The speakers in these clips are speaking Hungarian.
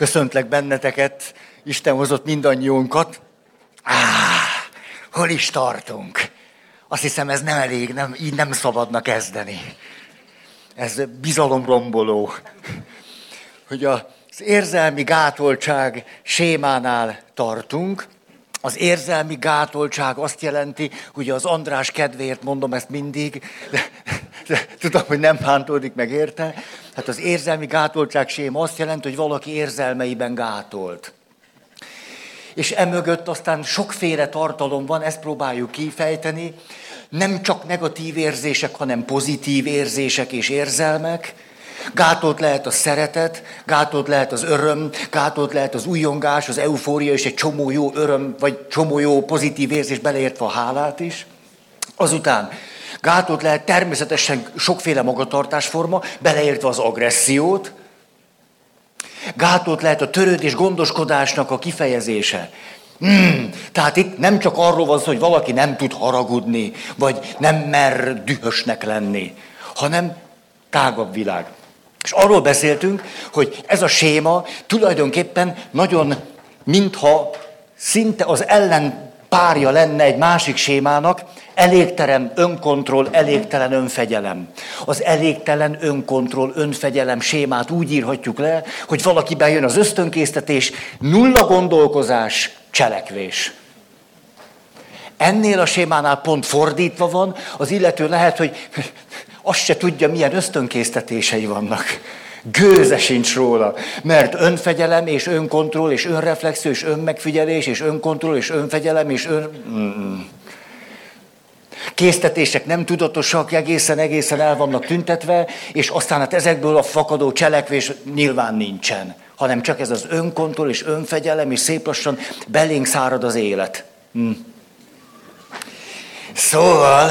Köszöntlek benneteket, Isten hozott mindannyiunkat. Á, hol is tartunk? Azt hiszem, ez nem elég, nem, így nem szabadna kezdeni. Ez bizalomromboló. Hogy az érzelmi gátoltság sémánál tartunk. Az érzelmi gátoltság azt jelenti, hogy az András kedvéért mondom ezt mindig, de, de tudom, hogy nem bántódik meg érte. Hát az érzelmi gátoltság sém azt jelenti, hogy valaki érzelmeiben gátolt. És emögött aztán sokféle tartalom van, ezt próbáljuk kifejteni. Nem csak negatív érzések, hanem pozitív érzések és érzelmek. Gátolt lehet a szeretet, gátolt lehet az öröm, gátolt lehet az újongás, az eufória és egy csomó jó öröm, vagy csomó jó pozitív érzés beleértve a hálát is. Azután gátolt lehet természetesen sokféle magatartásforma, beleértve az agressziót, Gátolt lehet a törődés gondoskodásnak a kifejezése. Hmm, tehát itt nem csak arról van szó, hogy valaki nem tud haragudni, vagy nem mer dühösnek lenni, hanem tágabb világ. És arról beszéltünk, hogy ez a séma tulajdonképpen nagyon, mintha szinte az ellen párja lenne egy másik sémának, elégtelen önkontroll, elégtelen önfegyelem. Az elégtelen önkontroll, önfegyelem sémát úgy írhatjuk le, hogy valaki bejön az ösztönkésztetés, nulla gondolkozás, cselekvés. Ennél a sémánál pont fordítva van, az illető lehet, hogy azt se tudja, milyen ösztönkésztetései vannak. Gőze sincs róla, mert önfegyelem és önkontroll és önreflexió és önmegfigyelés és önkontroll és önfegyelem és ön... Késztetések nem tudatosak, egészen-egészen el vannak tüntetve, és aztán hát ezekből a fakadó cselekvés nyilván nincsen, hanem csak ez az önkontroll és önfegyelem, és szép lassan belénk szárad az élet. Hm. Szóval,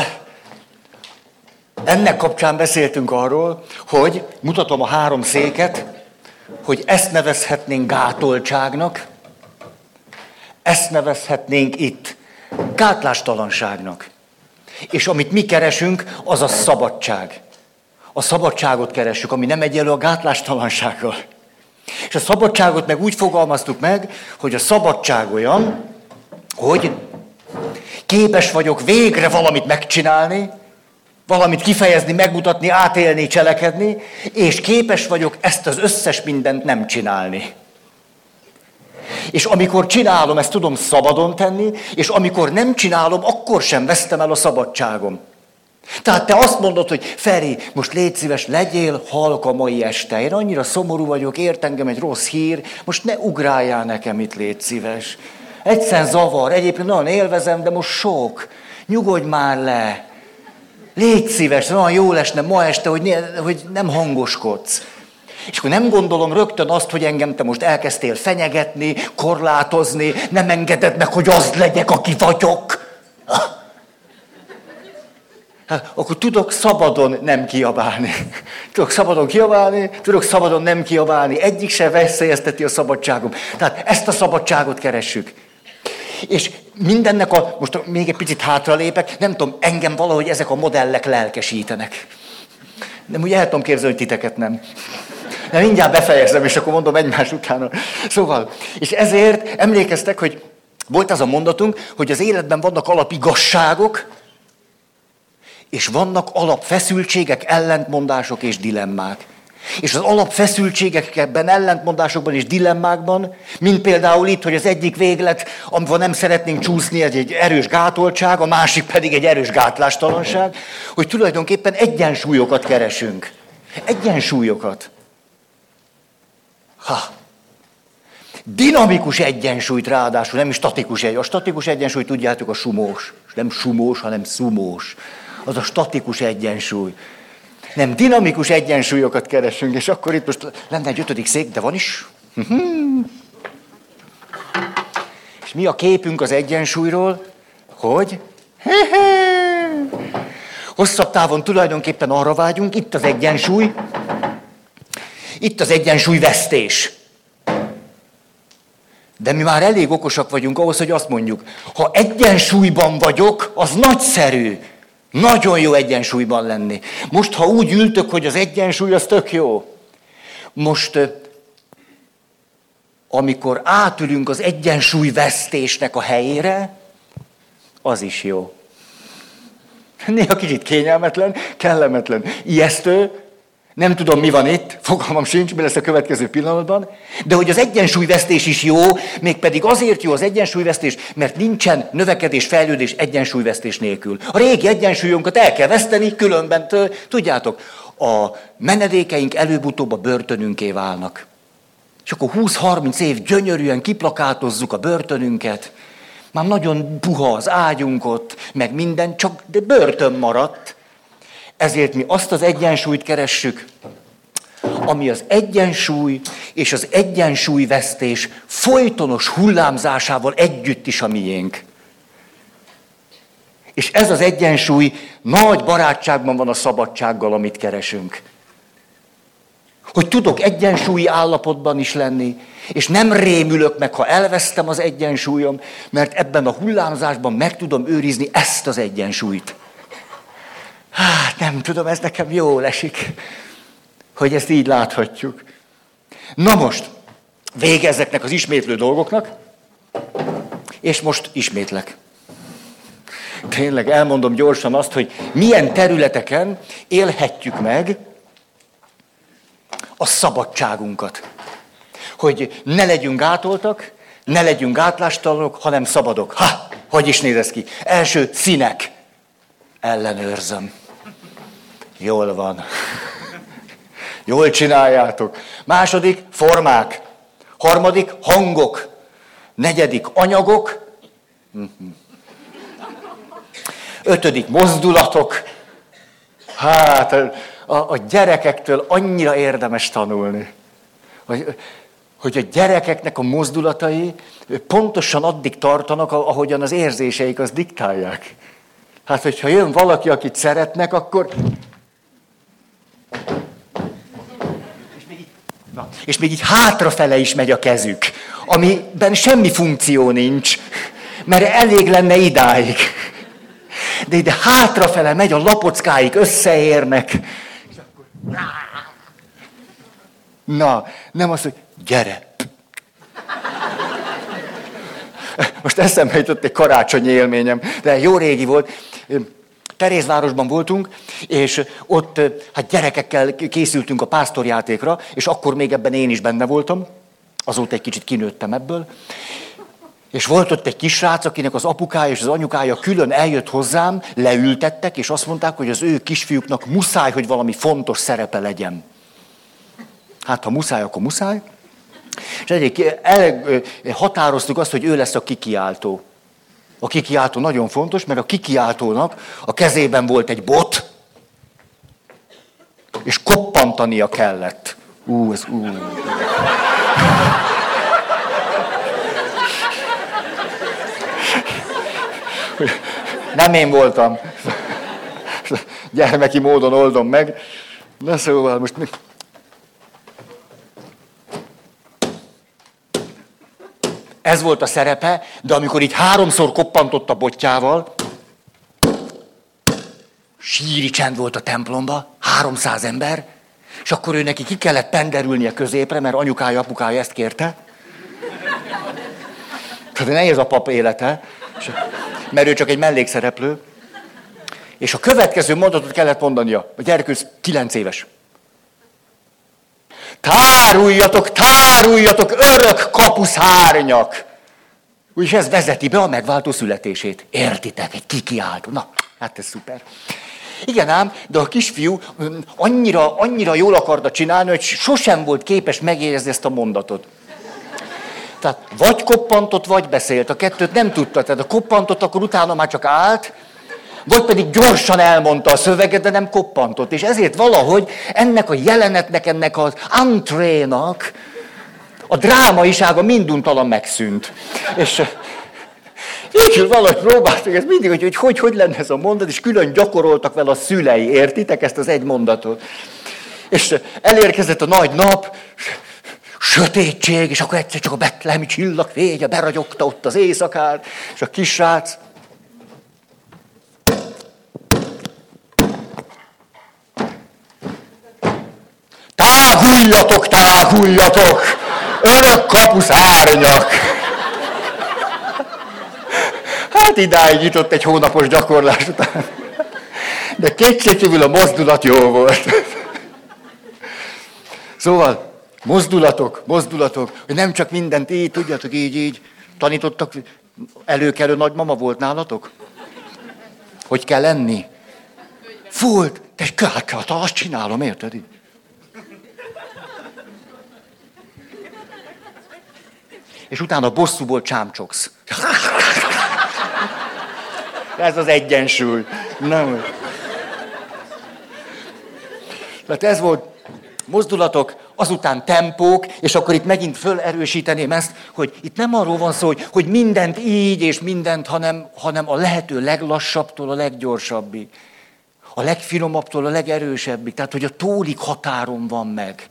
ennek kapcsán beszéltünk arról, hogy mutatom a három széket, hogy ezt nevezhetnénk gátoltságnak, ezt nevezhetnénk itt gátlástalanságnak. És amit mi keresünk, az a szabadság. A szabadságot keressük, ami nem egyenlő a gátlástalansággal. És a szabadságot meg úgy fogalmaztuk meg, hogy a szabadság olyan, hogy képes vagyok végre valamit megcsinálni, valamit kifejezni, megmutatni, átélni, cselekedni, és képes vagyok ezt az összes mindent nem csinálni. És amikor csinálom, ezt tudom szabadon tenni, és amikor nem csinálom, akkor sem vesztem el a szabadságom. Tehát te azt mondod, hogy Feri, most légy szíves, legyél halka mai este. Én annyira szomorú vagyok, ért engem egy rossz hír, most ne ugráljál nekem itt, légy szíves. Egyszer zavar, egyébként nagyon élvezem, de most sok. Nyugodj már le. Légy szíves, nagyon jó lesne ma este, hogy, hogy nem hangoskodsz. És akkor nem gondolom rögtön azt, hogy engem te most elkezdtél fenyegetni, korlátozni, nem engeded meg, hogy az legyek, aki vagyok. Hát, akkor tudok szabadon nem kiabálni. Tudok szabadon kiabálni, tudok szabadon nem kiabálni. Egyik se veszélyezteti a szabadságom. Tehát ezt a szabadságot keressük. És mindennek a, most még egy picit hátralépek, nem tudom, engem valahogy ezek a modellek lelkesítenek. Nem úgy el tudom képzelni, hogy titeket nem. De mindjárt befejezem, és akkor mondom egymás utána. Szóval, és ezért emlékeztek, hogy volt az a mondatunk, hogy az életben vannak alapigasságok, és vannak alapfeszültségek, ellentmondások és dilemmák. És az alapfeszültségekben, ellentmondásokban és dilemmákban, mint például itt, hogy az egyik véglet, amivel nem szeretnénk csúszni, egy, egy erős gátoltság, a másik pedig egy erős gátlástalanság, hogy tulajdonképpen egyensúlyokat keresünk. Egyensúlyokat. Ha. Dinamikus egyensúlyt ráadásul, nem is statikus egy. A statikus egyensúly, tudjátok, a sumós. Nem sumós, hanem szumós. Az a statikus egyensúly. Nem, dinamikus egyensúlyokat keresünk, és akkor itt most lenne egy ötödik szék, de van is. És mi a képünk az egyensúlyról? Hogy? Hosszabb távon tulajdonképpen arra vágyunk, itt az egyensúly, itt az egyensúly vesztés. De mi már elég okosak vagyunk ahhoz, hogy azt mondjuk, ha egyensúlyban vagyok, az nagyszerű. Nagyon jó egyensúlyban lenni. Most, ha úgy ültök, hogy az egyensúly, az tök jó. Most amikor átülünk az egyensúlyvesztésnek a helyére, az is jó. Néha kicsit kényelmetlen, kellemetlen, ijesztő, nem tudom, mi van itt, fogalmam sincs, mi lesz a következő pillanatban, de hogy az egyensúlyvesztés is jó, mégpedig azért jó az egyensúlyvesztés, mert nincsen növekedés, fejlődés egyensúlyvesztés nélkül. A régi egyensúlyunkat el kell veszteni, különben, tudjátok, a menedékeink előbb-utóbb a börtönünké válnak. És akkor 20-30 év gyönyörűen kiplakátozzuk a börtönünket, már nagyon puha az ágyunk ott, meg minden, csak de börtön maradt. Ezért mi azt az egyensúlyt keressük, ami az egyensúly és az egyensúlyvesztés folytonos hullámzásával együtt is a miénk. És ez az egyensúly nagy barátságban van a szabadsággal, amit keresünk. Hogy tudok egyensúlyi állapotban is lenni, és nem rémülök meg, ha elvesztem az egyensúlyom, mert ebben a hullámzásban meg tudom őrizni ezt az egyensúlyt. Hát nem tudom, ez nekem jól esik, hogy ezt így láthatjuk. Na most, vége ezeknek az ismétlő dolgoknak, és most ismétlek. Tényleg elmondom gyorsan azt, hogy milyen területeken élhetjük meg a szabadságunkat. Hogy ne legyünk gátoltak, ne legyünk gátlástalanok, hanem szabadok. Ha, hogy is néz ez ki? Első, színek. Ellenőrzöm. Jól van. Jól csináljátok. Második, formák. Harmadik, hangok. Negyedik, anyagok. Ötödik, mozdulatok. Hát, a, a gyerekektől annyira érdemes tanulni. Hogy, hogy a gyerekeknek a mozdulatai pontosan addig tartanak, ahogyan az érzéseik az diktálják. Hát, hogyha jön valaki, akit szeretnek, akkor és még így hátrafele is megy a kezük, amiben semmi funkció nincs, mert elég lenne idáig. De ide hátrafele megy, a lapockáik összeérnek. Na, nem az, hogy gyere. Most eszembe jutott egy karácsonyi élményem, de jó régi volt. Terézvárosban voltunk, és ott hát gyerekekkel készültünk a pásztorjátékra, és akkor még ebben én is benne voltam. Azóta egy kicsit kinőttem ebből. És volt ott egy kisrác, akinek az apukája és az anyukája külön eljött hozzám, leültettek, és azt mondták, hogy az ő kisfiúknak muszáj, hogy valami fontos szerepe legyen. Hát, ha muszáj, akkor muszáj. És egyébként határoztuk azt, hogy ő lesz a kikiáltó. A kikiáltó nagyon fontos, mert a kikiáltónak a kezében volt egy bot, és koppantania kellett. Ú, ez ú. Nem én voltam. Gyermeki módon oldom meg. Na szóval most mi? Ez volt a szerepe, de amikor itt háromszor koppantott a botjával, síri csend volt a templomba, háromszáz ember, és akkor ő neki ki kellett penderülnie középre, mert anyukája, apukája ezt kérte. Tehát nehéz a pap élete, mert ő csak egy mellékszereplő. És a következő mondatot kellett mondania. A gyerek kilenc éves. Táruljatok, táruljatok, örök kapuszárnyak! Úgyis ez vezeti be a megváltó születését. Értitek? Egy kikiáltó. Na, hát ez szuper. Igen ám, de a kisfiú annyira, annyira jól akarta csinálni, hogy sosem volt képes megérezni ezt a mondatot. Tehát vagy koppantott, vagy beszélt. A kettőt nem tudta. Tehát a koppantott, akkor utána már csak állt, vagy pedig gyorsan elmondta a szöveget, de nem koppantott. És ezért valahogy ennek a jelenetnek, ennek az antrénak a drámaisága minduntalan megszűnt. És Végül valahogy próbáltuk ezt mindig, hogy, hogy hogy hogy lenne ez a mondat, és külön gyakoroltak vele a szülei, értitek ezt az egy mondatot. És elérkezett a nagy nap, sötétség, és akkor egyszer csak a betlehemi csillag fénye beragyogta ott az éjszakát, és a kisrác Táguljatok, táguljatok! Örök kapusz árnyak! Hát idáig jutott egy hónapos gyakorlás után. De kétségkívül a mozdulat jó volt. Szóval, mozdulatok, mozdulatok, hogy nem csak mindent így, tudjátok, így, így. Tanítottak, előkelő nagymama volt nálatok? Hogy kell lenni? Fúlt, de hát, hát azt csinálom, érted? És utána bosszúból csámcsogsz. Ez az egyensúly. Nem. Tehát ez volt mozdulatok, azután tempók, és akkor itt megint fölerősíteném ezt, hogy itt nem arról van szó, hogy, hogy mindent így és mindent, hanem, hanem a lehető leglassabbtól a leggyorsabbig. A legfinomabbtól a legerősebbig. Tehát, hogy a tólik határon van meg.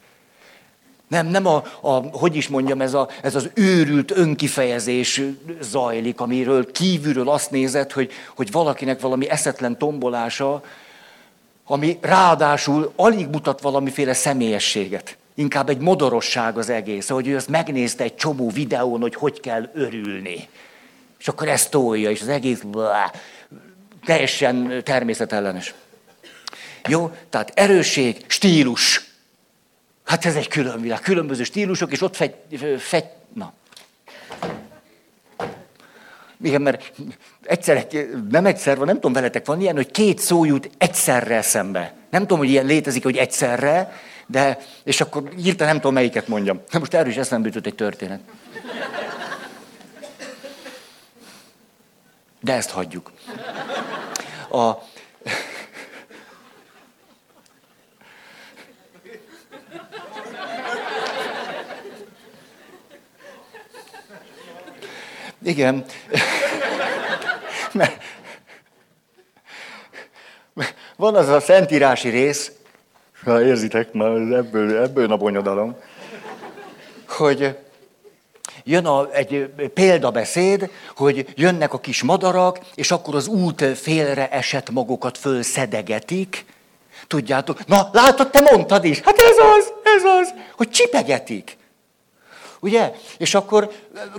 Nem, nem a, a, hogy is mondjam, ez, a, ez az őrült önkifejezés zajlik, amiről kívülről azt nézed, hogy, hogy valakinek valami eszetlen tombolása, ami ráadásul alig mutat valamiféle személyességet. Inkább egy modorosság az egész, hogy ő azt megnézte egy csomó videón, hogy hogy kell örülni. És akkor ezt tolja, és az egész blá, teljesen természetellenes. Jó, tehát erősség, stílus. Hát ez egy külön világ, különböző stílusok, és ott fegy, fegy na. Igen, mert egyszer, nem egyszer van, nem tudom veletek, van ilyen, hogy két szó jut egyszerre szembe. Nem tudom, hogy ilyen létezik, hogy egyszerre, de, és akkor írta, nem tudom, melyiket mondjam. Na most erről is eszembe jutott egy történet. De ezt hagyjuk. A, Igen. Van az a szentírási rész, ha érzitek, már ebből, ebből a bonyodalom, hogy jön a, egy példabeszéd, hogy jönnek a kis madarak, és akkor az út félre esett magukat fölszedegetik. Tudjátok, na látod, te mondtad is, hát ez az, ez az, hogy csipegetik. Ugye? És akkor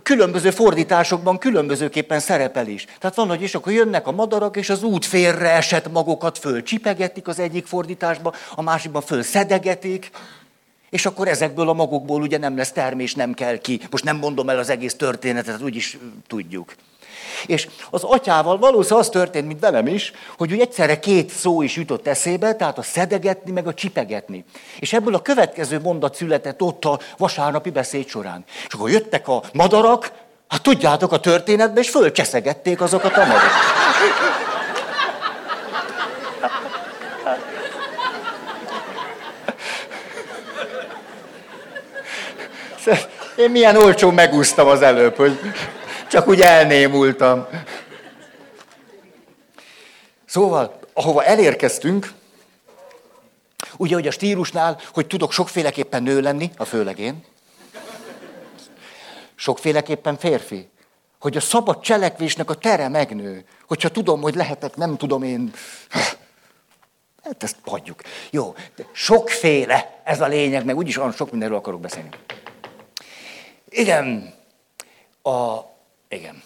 különböző fordításokban különbözőképpen szerepel is. Tehát van, hogy és akkor jönnek a madarak, és az út félre esett magukat föl csipegetik az egyik fordításban, a másikban föl szedegetik, és akkor ezekből a magukból ugye nem lesz termés, nem kell ki. Most nem mondom el az egész történetet, úgyis tudjuk. És az atyával valószínűleg az történt, mint velem is, hogy úgy egyszerre két szó is jutott eszébe, tehát a szedegetni, meg a csipegetni. És ebből a következő mondat született ott a vasárnapi beszéd során. És akkor jöttek a madarak, hát tudjátok a történetbe, és fölcseszegették azokat a madarak. Én milyen olcsó megúsztam az előbb, hogy csak úgy elnémultam. Szóval, ahova elérkeztünk, ugye, hogy a stílusnál, hogy tudok sokféleképpen nő lenni, a főleg én, sokféleképpen férfi. Hogy a szabad cselekvésnek a tere megnő. Hogyha tudom, hogy lehetek, nem tudom én... Hát ezt hagyjuk. Jó, de sokféle ez a lényeg, meg úgyis olyan sok mindenről akarok beszélni. Igen, a igen.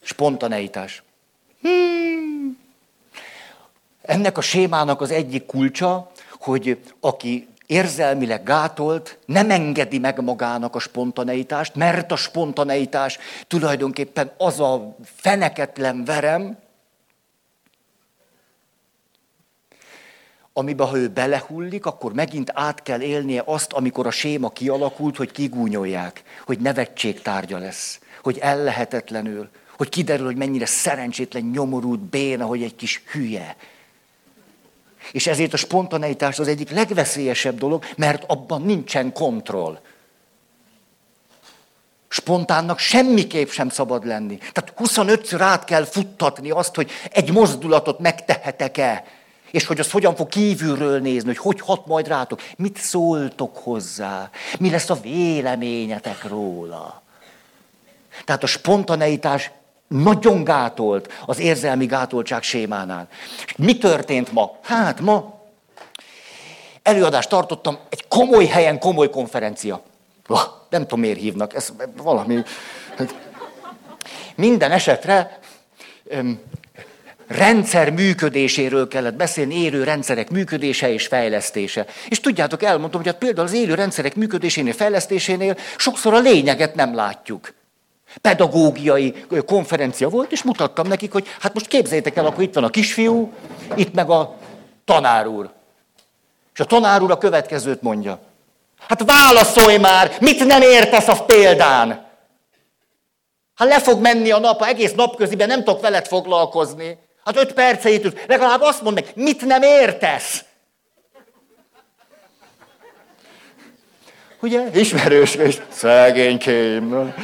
Spontaneitás. Hmm. Ennek a sémának az egyik kulcsa, hogy aki érzelmileg gátolt, nem engedi meg magának a spontaneitást, mert a spontaneitás tulajdonképpen az a feneketlen verem, amiben ha ő belehullik, akkor megint át kell élnie azt, amikor a séma kialakult, hogy kigúnyolják, hogy nevetség tárgya lesz, hogy ellehetetlenül, hogy kiderül, hogy mennyire szerencsétlen, nyomorult, béna, hogy egy kis hülye. És ezért a spontaneitás az egyik legveszélyesebb dolog, mert abban nincsen kontroll. Spontánnak semmiképp sem szabad lenni. Tehát 25-ször át kell futtatni azt, hogy egy mozdulatot megtehetek-e, és hogy az hogyan fog kívülről nézni, hogy hogy hat majd rátok, mit szóltok hozzá, mi lesz a véleményetek róla. Tehát a spontaneitás nagyon gátolt az érzelmi gátoltság sémánál. Mi történt ma? Hát ma előadást tartottam egy komoly helyen, komoly konferencia. Nem tudom, miért hívnak, ez valami... Minden esetre rendszer működéséről kellett beszélni, élő rendszerek működése és fejlesztése. És tudjátok, elmondom, hogy hát például az élő rendszerek működésénél, fejlesztésénél sokszor a lényeget nem látjuk. Pedagógiai konferencia volt, és mutattam nekik, hogy hát most képzeljétek el, akkor itt van a kisfiú, itt meg a tanár úr. És a tanár úr a következőt mondja. Hát válaszolj már, mit nem értesz a példán? Hát le fog menni a nap, egész napköziben nem tudok veled foglalkozni. Hát öt perceit, legalább azt mondd meg, mit nem értesz? Ugye? Ismerős, és szegénykém.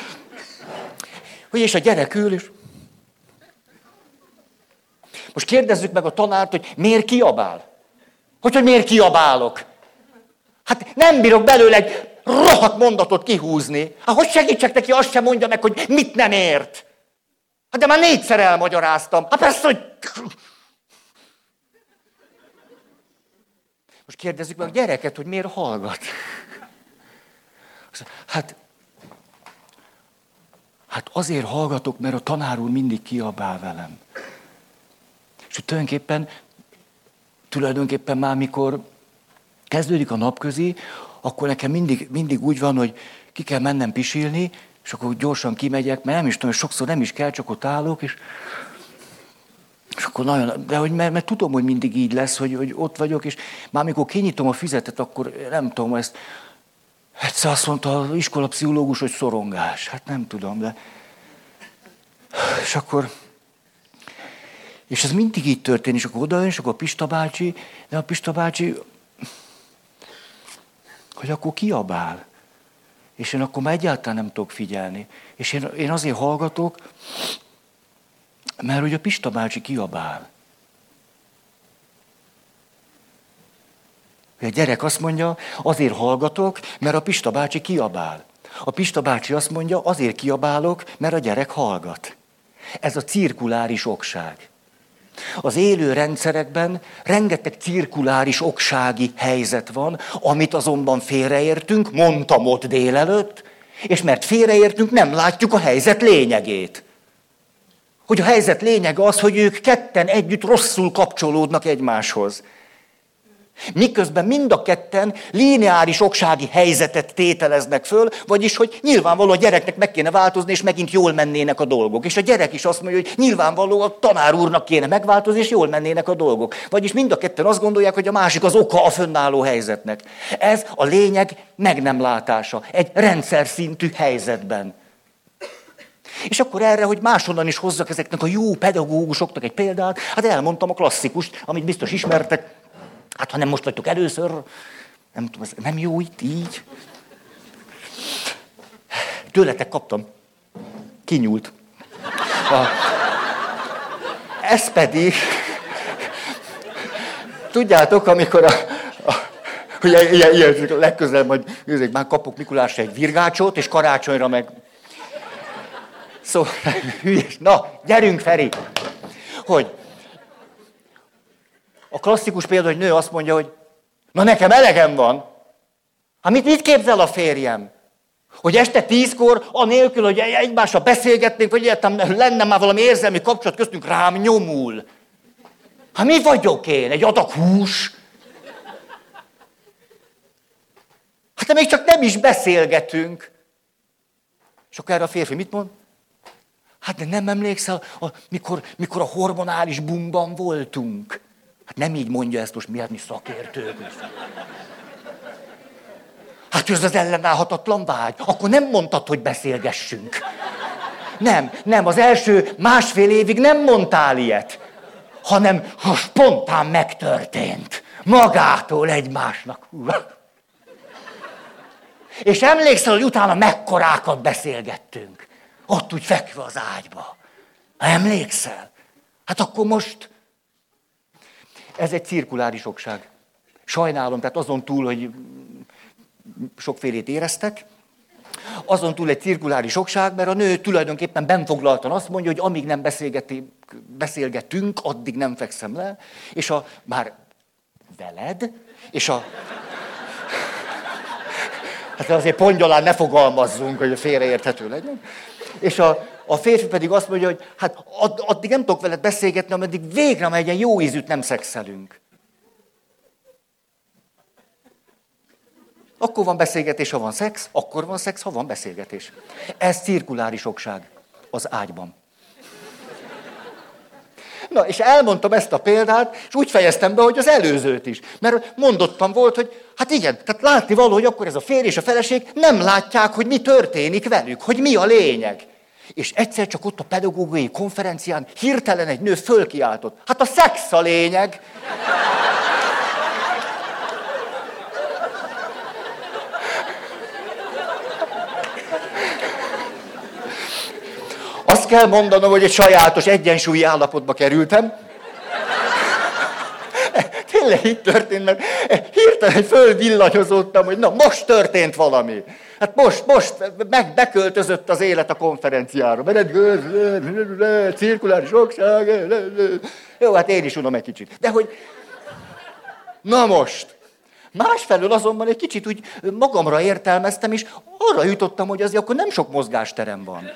Hogy és a gyerek ül, és... Most kérdezzük meg a tanárt, hogy miért kiabál? Hogy, hogy miért kiabálok? Hát nem bírok belőle egy rohadt mondatot kihúzni. Hát hogy segítsek neki, azt sem mondja meg, hogy mit nem ért. Hát de már négyszer elmagyaráztam. Hát persze, hogy... Most kérdezzük meg a gyereket, hogy miért hallgat. Hát, hát azért hallgatok, mert a tanár úr mindig kiabál velem. És tulajdonképpen, tulajdonképpen már mikor kezdődik a napközi, akkor nekem mindig, mindig úgy van, hogy ki kell mennem pisilni, és akkor gyorsan kimegyek, mert nem is tudom, sokszor nem is kell, csak ott állok, és, és akkor nagyon, de hogy mert, mert tudom, hogy mindig így lesz, hogy, hogy ott vagyok, és már amikor kinyitom a füzetet, akkor nem tudom ezt, egyszer azt mondta az iskolapszichológus, hogy szorongás. Hát nem tudom, de... És akkor... És ez mindig így történik, és akkor oda és akkor a Pista bácsi, de a Pista bácsi hogy akkor kiabál. És én akkor már egyáltalán nem tudok figyelni. És én, én azért hallgatok, mert hogy a Pista bácsi kiabál. A gyerek azt mondja, azért hallgatok, mert a Pista bácsi kiabál. A Pista bácsi azt mondja, azért kiabálok, mert a gyerek hallgat. Ez a cirkuláris okság. Az élő rendszerekben rengeteg cirkuláris oksági helyzet van, amit azonban félreértünk, mondtam ott délelőtt, és mert félreértünk, nem látjuk a helyzet lényegét. Hogy a helyzet lényege az, hogy ők ketten együtt rosszul kapcsolódnak egymáshoz. Miközben mind a ketten lineáris oksági helyzetet tételeznek föl, vagyis, hogy nyilvánvaló a gyereknek meg kéne változni, és megint jól mennének a dolgok. És a gyerek is azt mondja, hogy nyilvánvaló a tanár úrnak kéne megváltozni, és jól mennének a dolgok. Vagyis mind a ketten azt gondolják, hogy a másik az oka a fönnálló helyzetnek. Ez a lényeg meg nem látása egy rendszer szintű helyzetben. És akkor erre, hogy máshonnan is hozzak ezeknek a jó pedagógusoknak egy példát, hát elmondtam a klasszikust, amit biztos ismertek, Hát ha nem most vagytok először, nem tudom, ez nem jó itt így. Tőletek kaptam. Kinyúlt. A, ez pedig, tudjátok, amikor a, ugye ilyen, ilyen, legközelebb majd nézzék, már kapok Mikulásra egy virgácsot, és karácsonyra meg... Szóval. Na, gyerünk, Feri! Hogy a klasszikus példa, hogy nő azt mondja, hogy na nekem elegem van. Hát mit, mit képzel a férjem? Hogy este tízkor, anélkül, hogy egymással beszélgetnénk, vagy értem, lenne már valami érzelmi kapcsolat köztünk, rám nyomul. Hát mi vagyok én? Egy adag hús? Hát de még csak nem is beszélgetünk. És akkor erre a férfi mit mond? Hát de nem emlékszel, a, mikor, mikor a hormonális bumban voltunk. Hát nem így mondja ezt most miért mi szakértők. Hát ez az ellenállhatatlan vágy. Akkor nem mondtad, hogy beszélgessünk. Nem, nem, az első másfél évig nem mondtál ilyet, hanem ha spontán megtörtént. Magától egymásnak. És emlékszel, hogy utána mekkorákat beszélgettünk. Ott úgy fekve az ágyba. Emlékszel? Hát akkor most ez egy cirkuláris okság. Sajnálom, tehát azon túl, hogy sokfélét éreztek, azon túl egy cirkuláris okság, mert a nő tulajdonképpen benfoglaltan azt mondja, hogy amíg nem beszélgetünk, addig nem fekszem le, és a már veled, és a Hát azért pongyolán ne fogalmazzunk, hogy félreérthető legyen. És a, a férfi pedig azt mondja, hogy hát addig nem tudok veled beszélgetni, ameddig végre már egy ilyen jó ízűt nem szexelünk. Akkor van beszélgetés, ha van szex, akkor van szex, ha van beszélgetés. Ez cirkuláris okság az ágyban. Na, és elmondtam ezt a példát, és úgy fejeztem be, hogy az előzőt is. Mert mondottam volt, hogy hát igen, tehát látni való, hogy akkor ez a férj és a feleség nem látják, hogy mi történik velük, hogy mi a lényeg. És egyszer csak ott a pedagógiai konferencián hirtelen egy nő fölkiáltott. Hát a szex a lényeg. Azt kell mondanom, hogy egy sajátos egyensúlyi állapotba kerültem. Tényleg így történt, mert hirtelen fölvillanyozottam, hogy na most történt valami. Hát most, most meg, beköltözött az élet a konferenciára. Cirkuláris okság. Jó, hát én is unom egy kicsit. De hogy, na most, Másfelől azonban egy kicsit úgy magamra értelmeztem, és arra jutottam, hogy azért akkor nem sok mozgásterem van.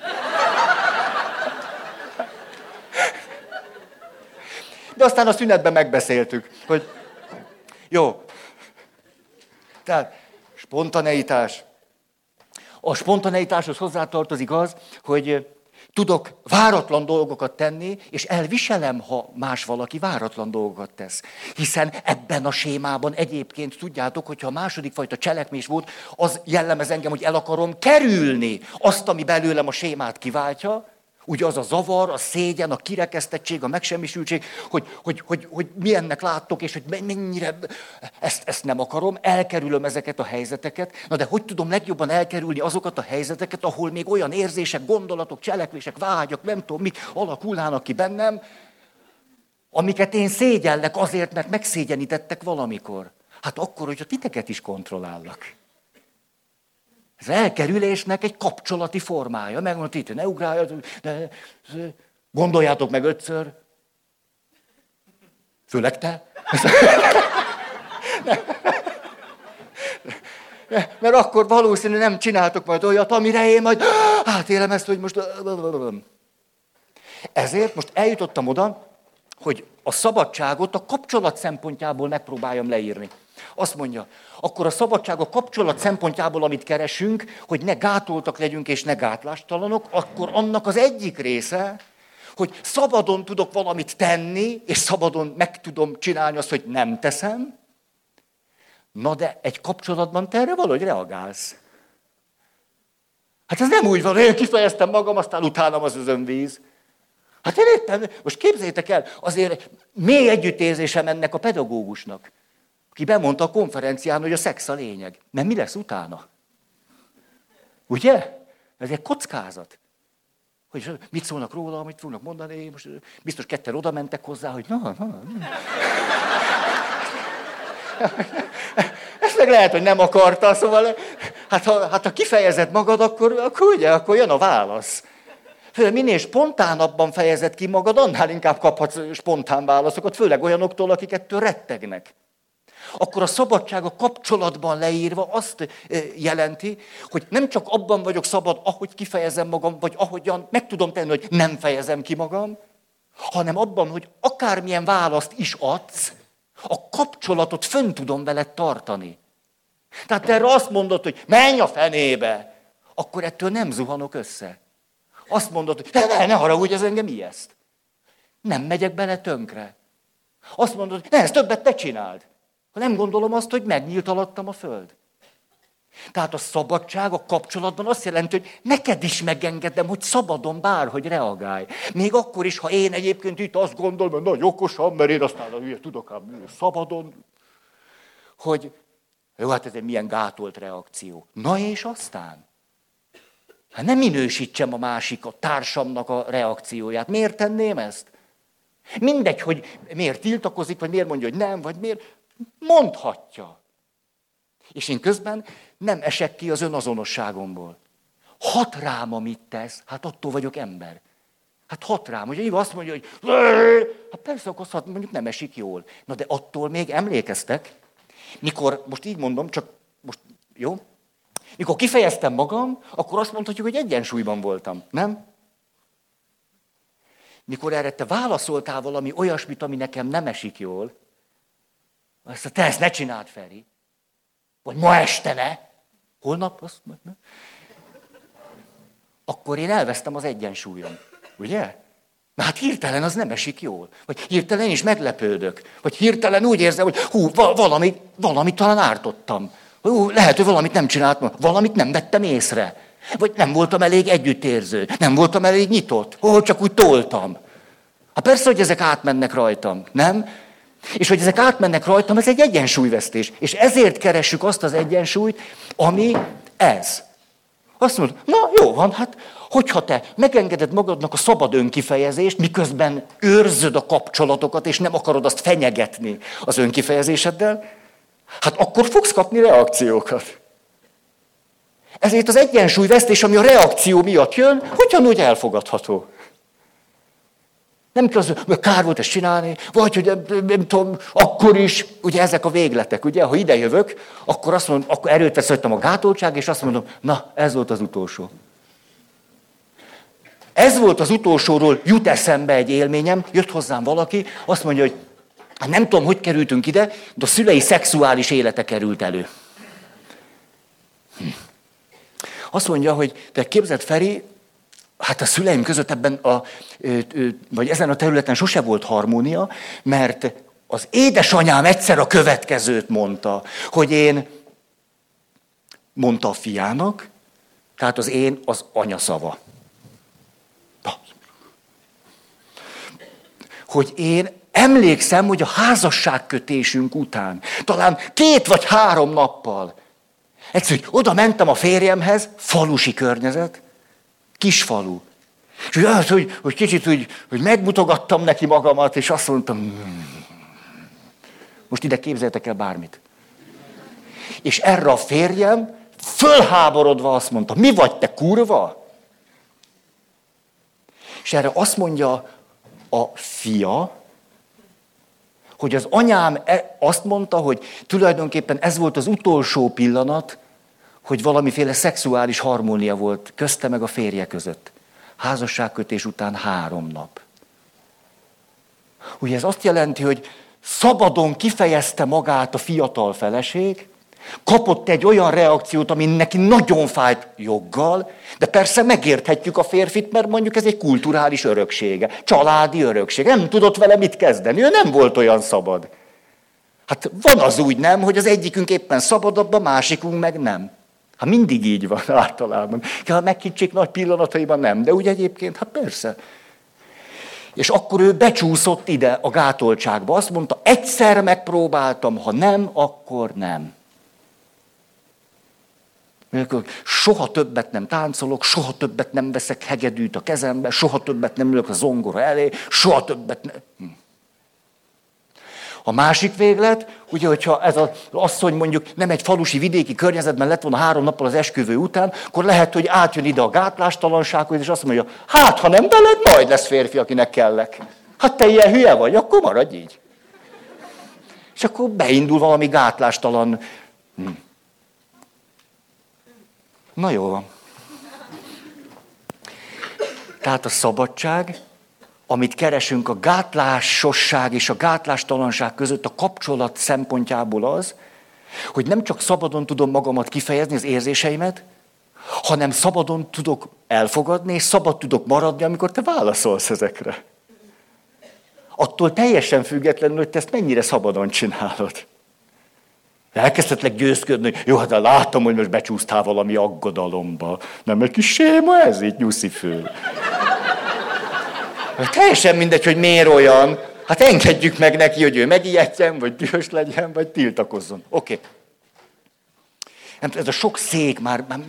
De aztán a szünetben megbeszéltük, hogy jó. Tehát spontaneitás. A spontaneitáshoz hozzátartozik az, hogy tudok váratlan dolgokat tenni, és elviselem, ha más valaki váratlan dolgokat tesz. Hiszen ebben a sémában egyébként tudjátok, hogyha a második fajta cselekmés volt, az jellemez engem, hogy el akarom kerülni azt, ami belőlem a sémát kiváltja, Ugye az a zavar, a szégyen, a kirekesztettség, a megsemmisültség, hogy, hogy, hogy, hogy milyennek láttok, és hogy mennyire ezt, ezt nem akarom, elkerülöm ezeket a helyzeteket. Na de hogy tudom legjobban elkerülni azokat a helyzeteket, ahol még olyan érzések, gondolatok, cselekvések, vágyak, nem tudom mit alakulnának ki bennem, amiket én szégyellek azért, mert megszégyenítettek valamikor. Hát akkor, hogyha titeket is kontrollálnak. Az elkerülésnek egy kapcsolati formája. Megmondta itt, ne ugráljatok, de gondoljátok meg ötször. Főleg te. Mert akkor valószínűleg nem csináltok majd olyat, amire én majd átélem ezt, hogy most... Ezért most eljutottam oda, hogy a szabadságot a kapcsolat szempontjából megpróbáljam leírni. Azt mondja, akkor a szabadság a kapcsolat szempontjából, amit keresünk, hogy ne gátoltak legyünk és ne gátlástalanok, akkor annak az egyik része, hogy szabadon tudok valamit tenni, és szabadon meg tudom csinálni azt, hogy nem teszem. Na de egy kapcsolatban te erre valahogy reagálsz. Hát ez nem úgy van, én kifejeztem magam, aztán utánam az özönvíz. Hát én éppen, most képzeljétek el, azért mély együttérzésem ennek a pedagógusnak ki bemondta a konferencián, hogy a szex a lényeg. Mert mi lesz utána? Ugye? Ez egy kockázat. Hogy mit szólnak róla, mit fognak mondani, most biztos ketten oda mentek hozzá, hogy na, na, na. Ezt meg lehet, hogy nem akarta, szóval hát ha, hát ha kifejezed magad, akkor, akkor ugye, akkor jön a válasz. Minél spontánabban fejezed ki magad, annál inkább kaphatsz spontán válaszokat, főleg olyanoktól, akik ettől rettegnek akkor a szabadság a kapcsolatban leírva azt jelenti, hogy nem csak abban vagyok szabad, ahogy kifejezem magam, vagy ahogyan meg tudom tenni, hogy nem fejezem ki magam, hanem abban, hogy akármilyen választ is adsz, a kapcsolatot fönn tudom veled tartani. Tehát te erre azt mondod, hogy menj a fenébe, akkor ettől nem zuhanok össze. Azt mondod, hogy ne, ne, ne haragudj, ez engem ijeszt. Nem megyek bele tönkre. Azt mondod, ne, ezt többet te csináld. Ha nem gondolom azt, hogy megnyílt alattam a föld. Tehát a szabadság a kapcsolatban azt jelenti, hogy neked is megengedem, hogy szabadon bárhogy reagálj. Még akkor is, ha én egyébként itt azt gondolom, hogy nagy okosan, mert én aztán a tudok ám szabadon, hogy jó, hát ez egy milyen gátolt reakció. Na és aztán? Hát nem minősítsem a másik, a társamnak a reakcióját. Miért tenném ezt? Mindegy, hogy miért tiltakozik, vagy miért mondja, hogy nem, vagy miért. Mondhatja. És én közben nem esek ki az önazonosságomból. Hat rám, amit tesz, hát attól vagyok ember. Hát hat rám, hogy Éva azt mondja, hogy hát persze, akkor azt mondjuk nem esik jól. Na de attól még emlékeztek, mikor, most így mondom, csak most jó, Mikor kifejeztem magam, akkor azt mondhatjuk, hogy egyensúlyban voltam, nem? Mikor erre te válaszoltál valami olyasmit, ami nekem nem esik jól, azt te ezt ne csináld, Feri. Vagy ma este ne. Holnap azt ne. Akkor én elvesztem az egyensúlyom. Ugye? Na hát hirtelen az nem esik jól. Vagy hirtelen is meglepődök. Vagy hirtelen úgy érzem, hogy hú, valami, valamit talán ártottam. Hú, lehet, hogy valamit nem csináltam, valamit nem vettem észre. Vagy nem voltam elég együttérző, nem voltam elég nyitott, ó, csak úgy toltam. Hát persze, hogy ezek átmennek rajtam, nem? És hogy ezek átmennek rajtam, ez egy egyensúlyvesztés. És ezért keressük azt az egyensúlyt, ami ez. Azt mondod, na jó van, hát hogyha te megengeded magadnak a szabad önkifejezést, miközben őrzöd a kapcsolatokat, és nem akarod azt fenyegetni az önkifejezéseddel, hát akkor fogsz kapni reakciókat. Ezért az egyensúlyvesztés, ami a reakció miatt jön, ugyanúgy elfogadható. Nem kell az, hogy kár volt ezt csinálni, vagy hogy nem, nem tudom, akkor is, ugye ezek a végletek, ugye, ha ide jövök, akkor azt mondom, akkor erőt veszem a gátoltság, és azt mondom, na, ez volt az utolsó. Ez volt az utolsóról, jut eszembe egy élményem, jött hozzám valaki, azt mondja, hogy hát nem tudom, hogy kerültünk ide, de a szülei szexuális élete került elő. Hm. Azt mondja, hogy te képzeld, Feri, hát a szüleim között ebben a, vagy ezen a területen sose volt harmónia, mert az édesanyám egyszer a következőt mondta, hogy én, mondta a fiának, tehát az én az anyaszava. Hogy én emlékszem, hogy a házasságkötésünk után, talán két vagy három nappal, egyszer, hogy oda mentem a férjemhez, falusi környezet, kisfalu. És hogy, az, hogy, hogy kicsit úgy, hogy megmutogattam neki magamat, és azt mondtam, hmm. most ide képzeltek el bármit. És erre a férjem fölháborodva azt mondta, mi vagy te kurva? És erre azt mondja a fia, hogy az anyám e, azt mondta, hogy tulajdonképpen ez volt az utolsó pillanat, hogy valamiféle szexuális harmónia volt közte meg a férje között. Házasságkötés után három nap. Ugye ez azt jelenti, hogy szabadon kifejezte magát a fiatal feleség, kapott egy olyan reakciót, ami neki nagyon fájt joggal, de persze megérthetjük a férfit, mert mondjuk ez egy kulturális öröksége, családi örökség. Nem tudott vele mit kezdeni, ő nem volt olyan szabad. Hát van az úgy nem, hogy az egyikünk éppen szabadabb, a másikunk meg nem. Hát mindig így van általában. Ha megkicsék nagy pillanataiban nem, de úgy egyébként, hát persze. És akkor ő becsúszott ide a gátoltságba. Azt mondta, egyszer megpróbáltam, ha nem, akkor nem. Soha többet nem táncolok, soha többet nem veszek hegedűt a kezembe, soha többet nem ülök a zongora elé, soha többet nem... A másik véglet, ugye, hogyha ez az asszony mondjuk nem egy falusi vidéki környezetben lett volna három nappal az esküvő után, akkor lehet, hogy átjön ide a gátlástalansághoz, és azt mondja, hát ha nem beled, majd lesz férfi, akinek kellek. Hát te ilyen hülye vagy, akkor maradj így. És akkor beindul valami gátlástalan. Hm. Na jó van. Tehát a szabadság amit keresünk a gátlásosság és a gátlástalanság között a kapcsolat szempontjából az, hogy nem csak szabadon tudom magamat kifejezni, az érzéseimet, hanem szabadon tudok elfogadni, és szabad tudok maradni, amikor te válaszolsz ezekre. Attól teljesen függetlenül, hogy te ezt mennyire szabadon csinálod. Elkezdhetlek győzködni, jó, hát látom, hogy most becsúsztál valami aggodalomba. Nem egy kis séma ez így, nyuszi föl. Teljesen mindegy, hogy miért olyan. Hát engedjük meg neki, hogy ő megijedjen, vagy dühös legyen, vagy tiltakozzon. Oké. Okay. Ez a sok szék már, már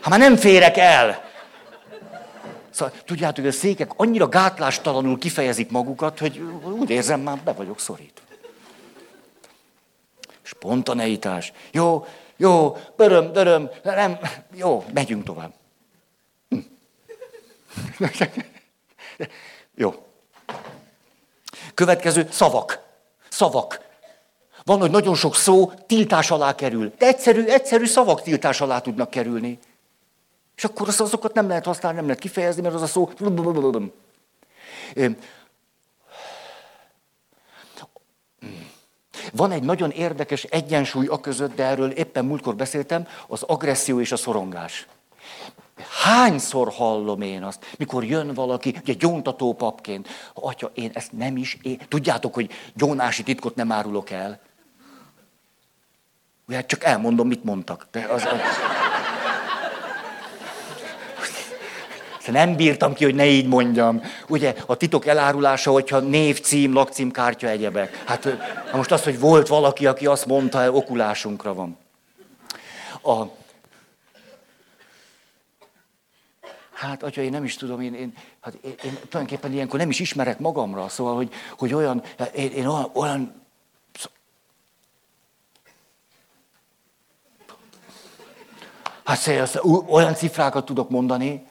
ha már nem férek el. Szóval tudjátok, hogy a székek annyira gátlástalanul kifejezik magukat, hogy úgy érzem, már be vagyok szorítva. Spontaneitás. Jó, jó, öröm, öröm, nem, jó, megyünk tovább. Jó. Következő szavak. Szavak. Van, hogy nagyon sok szó tiltás alá kerül. De egyszerű, egyszerű szavak tiltás alá tudnak kerülni. És akkor az azokat nem lehet használni, nem lehet kifejezni, mert az a szó... Van egy nagyon érdekes egyensúly a között, de erről éppen múltkor beszéltem, az agresszió és a szorongás. Hányszor hallom én azt, mikor jön valaki, ugye gyóntató papként, atya, én ezt nem is, én... tudjátok, hogy gyónási titkot nem árulok el. Ugye, csak elmondom, mit mondtak. De az, az... Nem bírtam ki, hogy ne így mondjam. Ugye a titok elárulása, hogyha név, cím, lakcím, kártya, egyebek. Hát most az, hogy volt valaki, aki azt mondta, okulásunkra van. A, Hát, atya, én nem is tudom, én, én, hát én, én tulajdonképpen ilyenkor nem is ismerek magamra, szóval, hogy, hogy olyan, én, én olyan, olyan Hát széles, olyan cifrákat tudok mondani,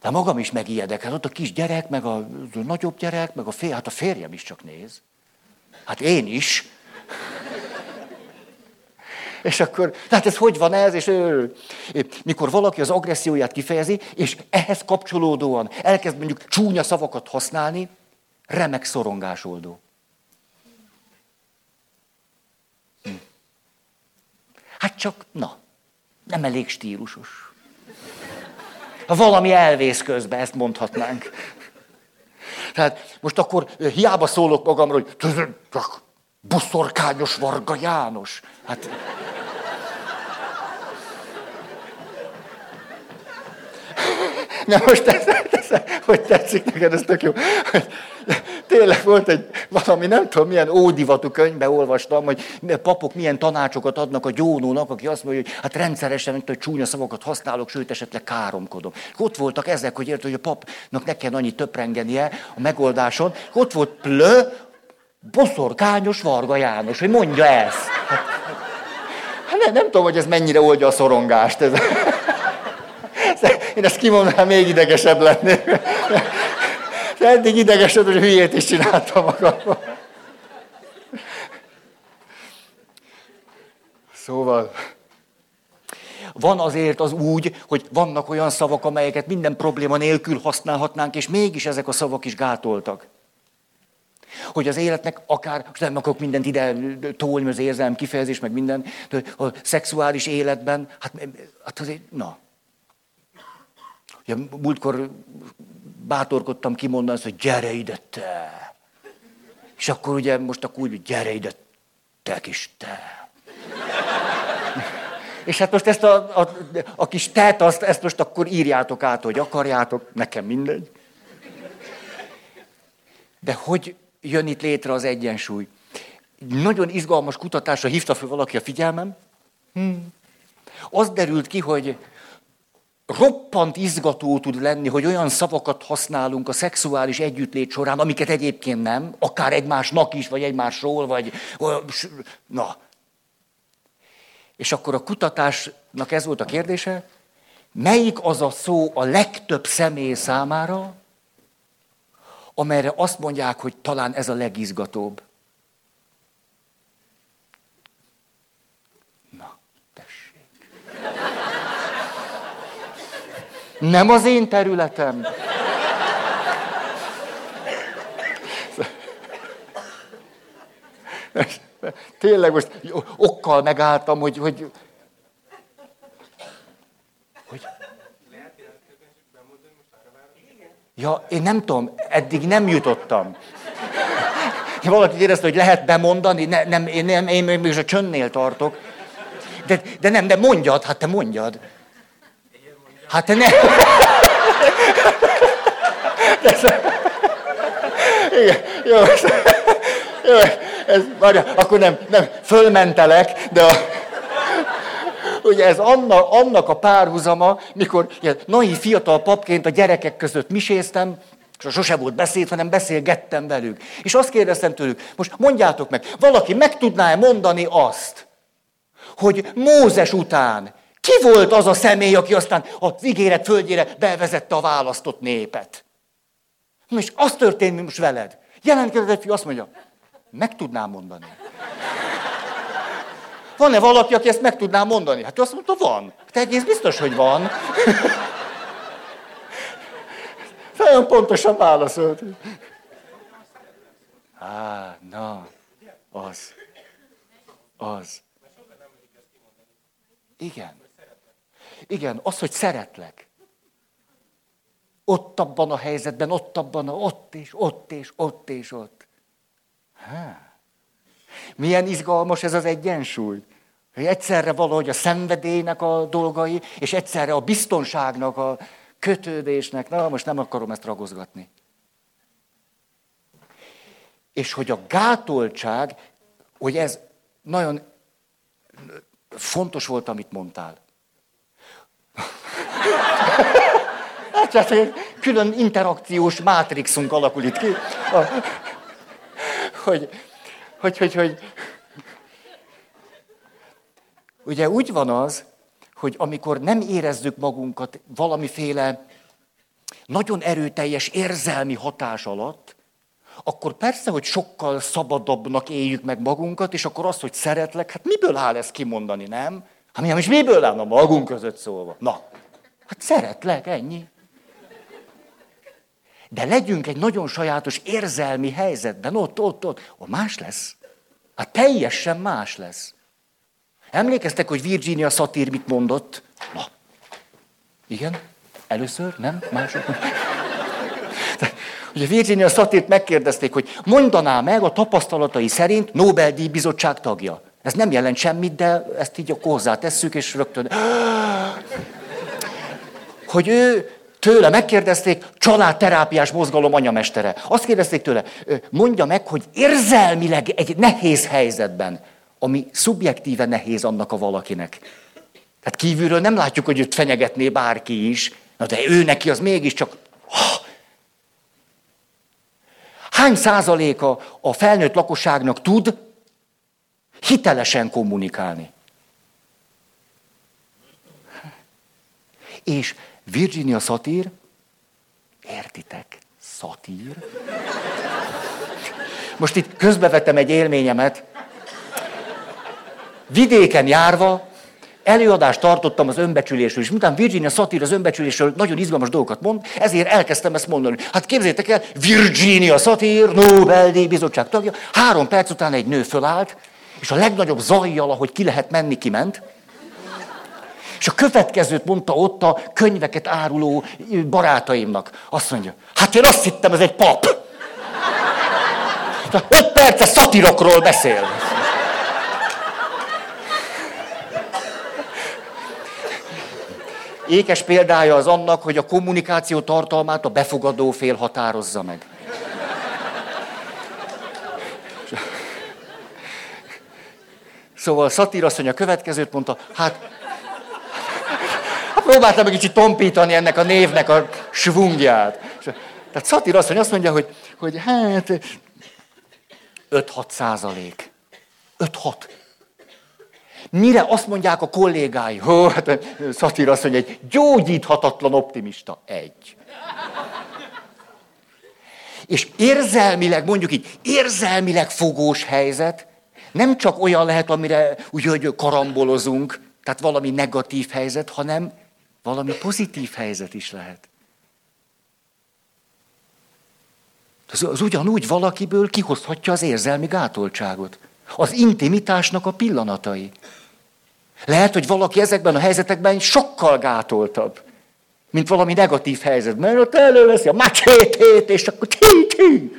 de magam is megijedek. Hát ott a kis gyerek, meg a nagyobb gyerek, meg a fér, hát a férjem is csak néz. Hát én is. És akkor, tehát ez hogy van ez? És mikor valaki az agresszióját kifejezi, és ehhez kapcsolódóan elkezd mondjuk csúnya szavakat használni, remek szorongásoldó. Hát csak, na, nem elég stílusos. Ha valami elvész közben, ezt mondhatnánk. Tehát most akkor hiába szólok magamról, hogy buszorkányos Varga János. Hát Na most ez, ez, hogy tetszik neked, ez tök jó. Tényleg volt egy valami, nem tudom, milyen ódivatú könyvbe olvastam, hogy papok milyen tanácsokat adnak a gyónónak, aki azt mondja, hogy hát rendszeresen, mint hogy csúnya szavakat használok, sőt esetleg káromkodom. Ott voltak ezek, hogy érted, hogy a papnak ne kell annyi töprengenie a megoldáson. Ott volt plö, boszorkányos Varga János, hogy mondja ezt. Hát, nem, nem tudom, hogy ez mennyire oldja a szorongást. Ez. Én ezt kimondanám, még idegesebb lennék. De eddig idegesebb, hogy hülyét is csináltam magamban. Szóval, van azért az úgy, hogy vannak olyan szavak, amelyeket minden probléma nélkül használhatnánk, és mégis ezek a szavak is gátoltak. Hogy az életnek akár, most nem akarok mindent ide tolni, az érzelem kifejezés, meg minden, de a szexuális életben, hát, hát azért, na, Ugye múltkor bátorkodtam kimondani azt, hogy gyere ide te. És akkor ugye most akkor úgy, hogy gyere ide te kis te. És hát most ezt a, a, a kis tett, azt, ezt most akkor írjátok át, hogy akarjátok, nekem mindegy. De hogy jön itt létre az egyensúly? Nagyon izgalmas kutatásra hívta fel valaki a figyelmem. Hmm. Az derült ki, hogy roppant izgató tud lenni, hogy olyan szavakat használunk a szexuális együttlét során, amiket egyébként nem, akár egymásnak is, vagy egymásról, vagy... Na. És akkor a kutatásnak ez volt a kérdése, melyik az a szó a legtöbb személy számára, amelyre azt mondják, hogy talán ez a legizgatóbb. Nem az én területem. Tényleg most okkal megálltam, hogy, hogy... Ja, én nem tudom, eddig nem jutottam. Valaki érezte, hogy lehet bemondani, ne, nem, én, nem, én még a csöndnél tartok. De, de nem, de mondjad, hát te mondjad. Hát te ne... Igen, jó, jó, ez, várja, akkor nem, nem, fölmentelek, de a, ugye ez annak, annak a párhuzama, mikor ilyen, naiv fiatal papként a gyerekek között miséztem, és sose volt beszéd, hanem beszélgettem velük. És azt kérdeztem tőlük, most mondjátok meg, valaki meg tudná-e mondani azt, hogy Mózes után ki volt az a személy, aki aztán az ígéret földjére bevezette a választott népet? És az történt most veled. Jelentkezett fiú, azt mondja, meg tudnám mondani. Van-e valaki, aki ezt meg tudná mondani? Hát ő azt mondta, van. Te egész biztos, hogy van. Nagyon pontosan válaszolt. Á, na, az. Az. Igen. Igen, az, hogy szeretlek. Ott abban a helyzetben, ott abban, a, ott és ott és ott és ott. Há. Milyen izgalmas ez az egyensúly. Hogy egyszerre valahogy a szenvedélynek a dolgai, és egyszerre a biztonságnak, a kötődésnek. Na, most nem akarom ezt ragozgatni. És hogy a gátoltság, hogy ez nagyon fontos volt, amit mondtál. Hát csak egy külön interakciós mátrixunk alakul itt ki. Hogy, hogy, hogy, hogy, ugye úgy van az, hogy amikor nem érezzük magunkat valamiféle nagyon erőteljes érzelmi hatás alatt, akkor persze, hogy sokkal szabadabbnak éljük meg magunkat, és akkor az, hogy szeretlek, hát miből áll ez kimondani, nem? Hát mi, és miből áll a magunk között szólva? Na, hát szeretlek, ennyi. De legyünk egy nagyon sajátos érzelmi helyzetben, ott, ott, ott, ott más lesz. Hát teljesen más lesz. Emlékeztek, hogy Virginia Satir mit mondott? Na, igen? Először? Nem? Mások? Ugye Virginia Satirt megkérdezték, hogy mondaná meg a tapasztalatai szerint Nobel-díj bizottság tagja. Ez nem jelent semmit, de ezt így a tesszük, és rögtön... Hogy ő tőle megkérdezték, családterápiás mozgalom anyamestere. Azt kérdezték tőle, mondja meg, hogy érzelmileg egy nehéz helyzetben, ami szubjektíve nehéz annak a valakinek. Tehát kívülről nem látjuk, hogy őt fenyegetné bárki is, na de ő neki az mégiscsak... Hány százaléka a felnőtt lakosságnak tud hitelesen kommunikálni? És Virginia Satir, értitek, Satir? Most itt közbevetem egy élményemet. Vidéken járva előadást tartottam az önbecsülésről, és miután Virginia Satir az önbecsülésről nagyon izgalmas dolgokat mond, ezért elkezdtem ezt mondani. Hát képzeljétek el, Virginia Satir, Nobel-díj bizottság tagja, három perc után egy nő fölállt, és a legnagyobb zajjal, ahogy ki lehet menni, kiment, és a következőt mondta ott a könyveket áruló barátaimnak. Azt mondja, hát én azt hittem, ez egy pap. Öt perces szatirokról beszél. Ékes példája az annak, hogy a kommunikáció tartalmát a befogadó fél határozza meg. Szóval Szatír mondja, a következőt mondta, hát próbáltam egy kicsit tompítani ennek a névnek a svungját. Tehát Szatir azt mondja, azt mondja, hogy, hogy hát 5-6 százalék. 5-6. Mire azt mondják a kollégái, hogy hát Szatir azt mondja, egy gyógyíthatatlan optimista. Egy. És érzelmileg, mondjuk így, érzelmileg fogós helyzet, nem csak olyan lehet, amire úgy, hogy karambolozunk, tehát valami negatív helyzet, hanem valami pozitív helyzet is lehet. Az, az ugyanúgy valakiből kihozhatja az érzelmi gátoltságot. Az intimitásnak a pillanatai. Lehet, hogy valaki ezekben a helyzetekben sokkal gátoltabb, mint valami negatív helyzet. Mert ott előveszi a macsétét, és akkor tí.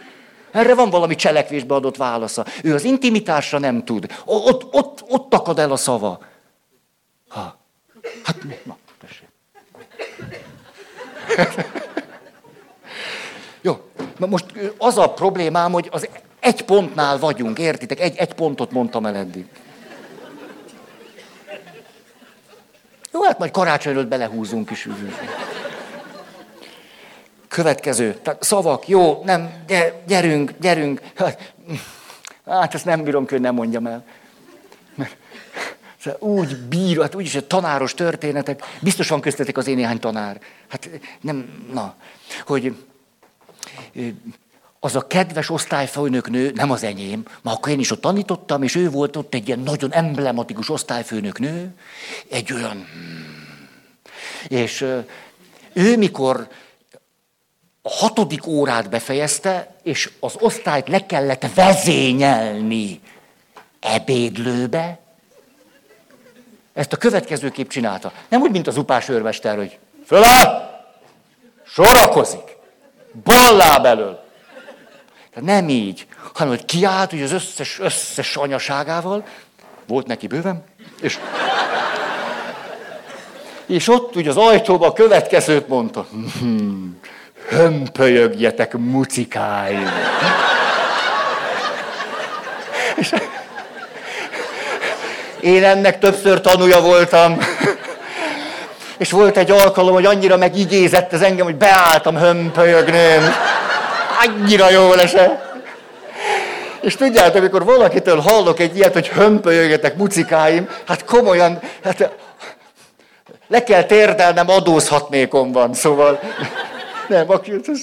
Erre van valami cselekvésbe adott válasza. Ő az intimitásra nem tud. Ott, ott, ott takad el a szava. Ha. Hát, na. Jó, na most az a problémám, hogy az egy pontnál vagyunk, értitek? Egy, egy pontot mondtam el eddig. Jó, hát majd karácsonyról belehúzunk is. Következő. Tehát szavak, jó, nem, gyerünk, gyerünk. Hát, hát ezt nem bírom, hogy nem mondjam el. Úgy bír, hát úgyis a tanáros történetek, biztos van köztetek az én néhány tanár. Hát nem, na, hogy az a kedves osztályfőnök nő, nem az enyém, ma akkor én is ott tanítottam, és ő volt ott egy ilyen nagyon emblematikus osztályfőnök nő, egy olyan... Hmm. És ő mikor a hatodik órát befejezte, és az osztályt le kellett vezényelni ebédlőbe, ezt a következőképp csinálta. Nem úgy, mint az upás őrmester, hogy föláll, sorakozik, bal láb elől. Tehát nem így, hanem hogy kiállt, hogy az összes, összes anyaságával, volt neki bőven, és, és ott ugye az ajtóba a következőt mondta. Hmm, hömpölyögjetek, mucikáim. És én ennek többször tanúja voltam. És volt egy alkalom, hogy annyira megigézett ez engem, hogy beálltam hömpölyögném. Annyira jól esett. És tudjátok, amikor valakitől hallok egy ilyet, hogy hömpölyögetek, mucikáim, hát komolyan, hát le kell térdelnem, adózhatnékom van, szóval nem, ez,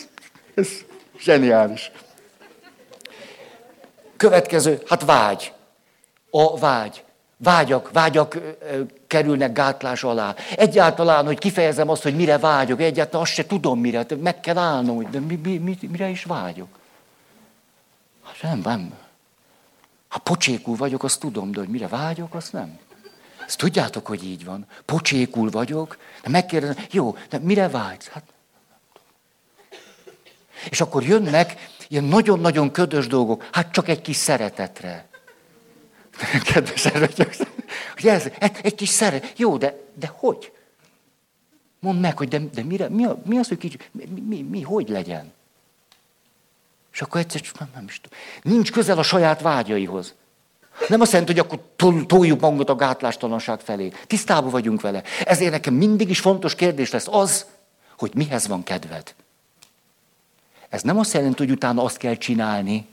ez zseniális. Következő, hát vágy. A vágy. Vágyak, vágyak kerülnek gátlás alá. Egyáltalán, hogy kifejezem azt, hogy mire vágyok, egyáltalán azt se tudom mire, meg kell állnom, hogy de mi, mi, mi, mire is vágyok. Hát nem, nem. Ha pocsékul vagyok, azt tudom, de hogy mire vágyok, azt nem. Ezt tudjátok, hogy így van. Pocsékul vagyok, de megkérdezem, jó, de mire vágysz? Hát, és akkor jönnek ilyen nagyon-nagyon ködös dolgok, hát csak egy kis szeretetre. Kedves erőtyök, hogy ez, egy, kis szeret. Jó, de, de hogy? Mondd meg, hogy de, de mire, mi, a, mi az, hogy kicsi, mi, mi, mi, hogy legyen? És akkor egyszer csak nem, nem is tudom. Nincs közel a saját vágyaihoz. Nem azt jelenti, hogy akkor toljuk magunkat a gátlástalanság felé. Tisztában vagyunk vele. Ezért nekem mindig is fontos kérdés lesz az, hogy mihez van kedved. Ez nem azt jelenti, hogy utána azt kell csinálni,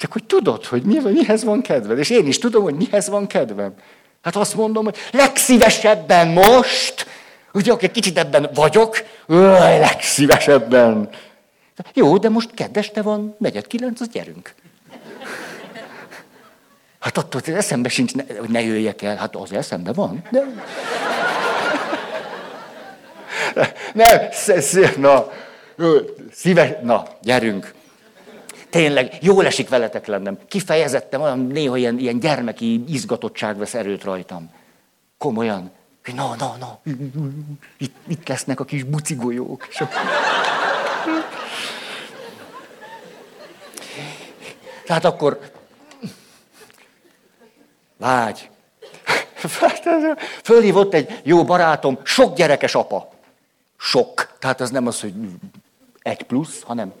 csak hogy tudod, hogy mi, mihez van kedved. És én is tudom, hogy mihez van kedvem. Hát azt mondom, hogy legszívesebben most, ugye, egy kicsit ebben vagyok, öj, legszívesebben. Jó, de most kedveste van, negyed kilenc, az gyerünk. Hát attól eszembe sincs, hogy ne jöjjek el. Hát az eszembe van. De... Nem, na, szíves, na, gyerünk tényleg jól esik veletek lennem. Kifejezettem, olyan néha ilyen, ilyen gyermeki izgatottság vesz erőt rajtam. Komolyan. Na, na, na, itt, itt lesznek a kis bucigolyók. Tehát akkor vágy. Fölhívott egy jó barátom, sok gyerekes apa. Sok. Tehát ez nem az, hogy egy plusz, hanem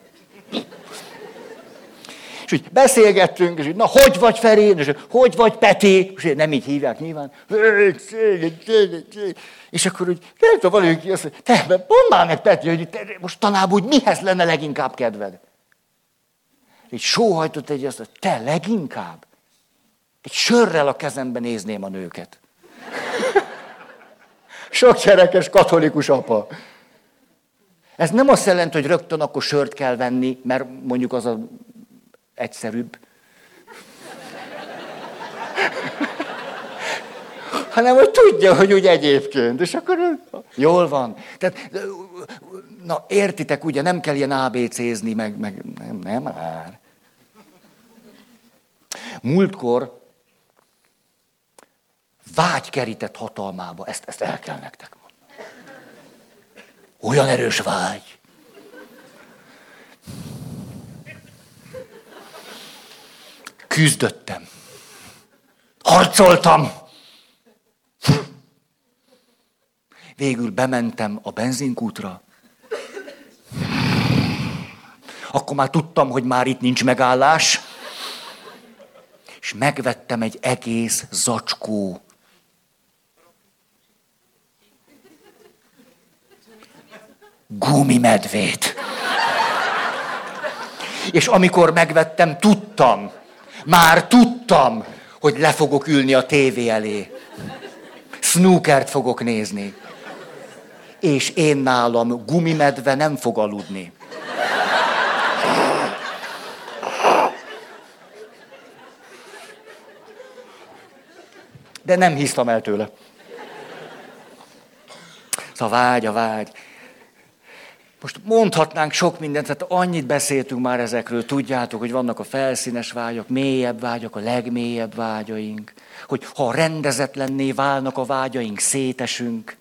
és úgy beszélgettünk, és így, na, hogy vagy Feri? És hogy vagy Peti? És nem így hívják nyilván. És akkor úgy, nem tudom, valaki azt mondja, te, mondd már meg Peti, hogy te, most tanában úgy mihez lenne leginkább kedved? Így sóhajtott egy azt, hogy te leginkább? Egy sörrel a kezemben nézném a nőket. Sok gyerekes katolikus apa. Ez nem azt jelenti, hogy rögtön akkor sört kell venni, mert mondjuk az a egyszerűbb. hanem hogy tudja, hogy úgy egyébként. És akkor jól van. Tehát, na értitek, ugye nem kell ilyen ABC-zni, meg, meg nem, nem már. Múltkor vágy kerített hatalmába. Ezt, ezt el kell nektek mondani. Olyan erős vágy. Küzdöttem. Harcoltam. Végül bementem a benzinkútra. Akkor már tudtam, hogy már itt nincs megállás. És megvettem egy egész zacskó gumimedvét. És amikor megvettem, tudtam, már tudtam, hogy le fogok ülni a tévé elé. Snookert fogok nézni. És én nálam gumimedve nem fog aludni. De nem hisztam el tőle. Szóval vágy, a vágy. Most mondhatnánk sok mindent, tehát annyit beszéltünk már ezekről, tudjátok, hogy vannak a felszínes vágyak, mélyebb vágyak, a legmélyebb vágyaink, hogy ha rendezetlenné válnak a vágyaink, szétesünk,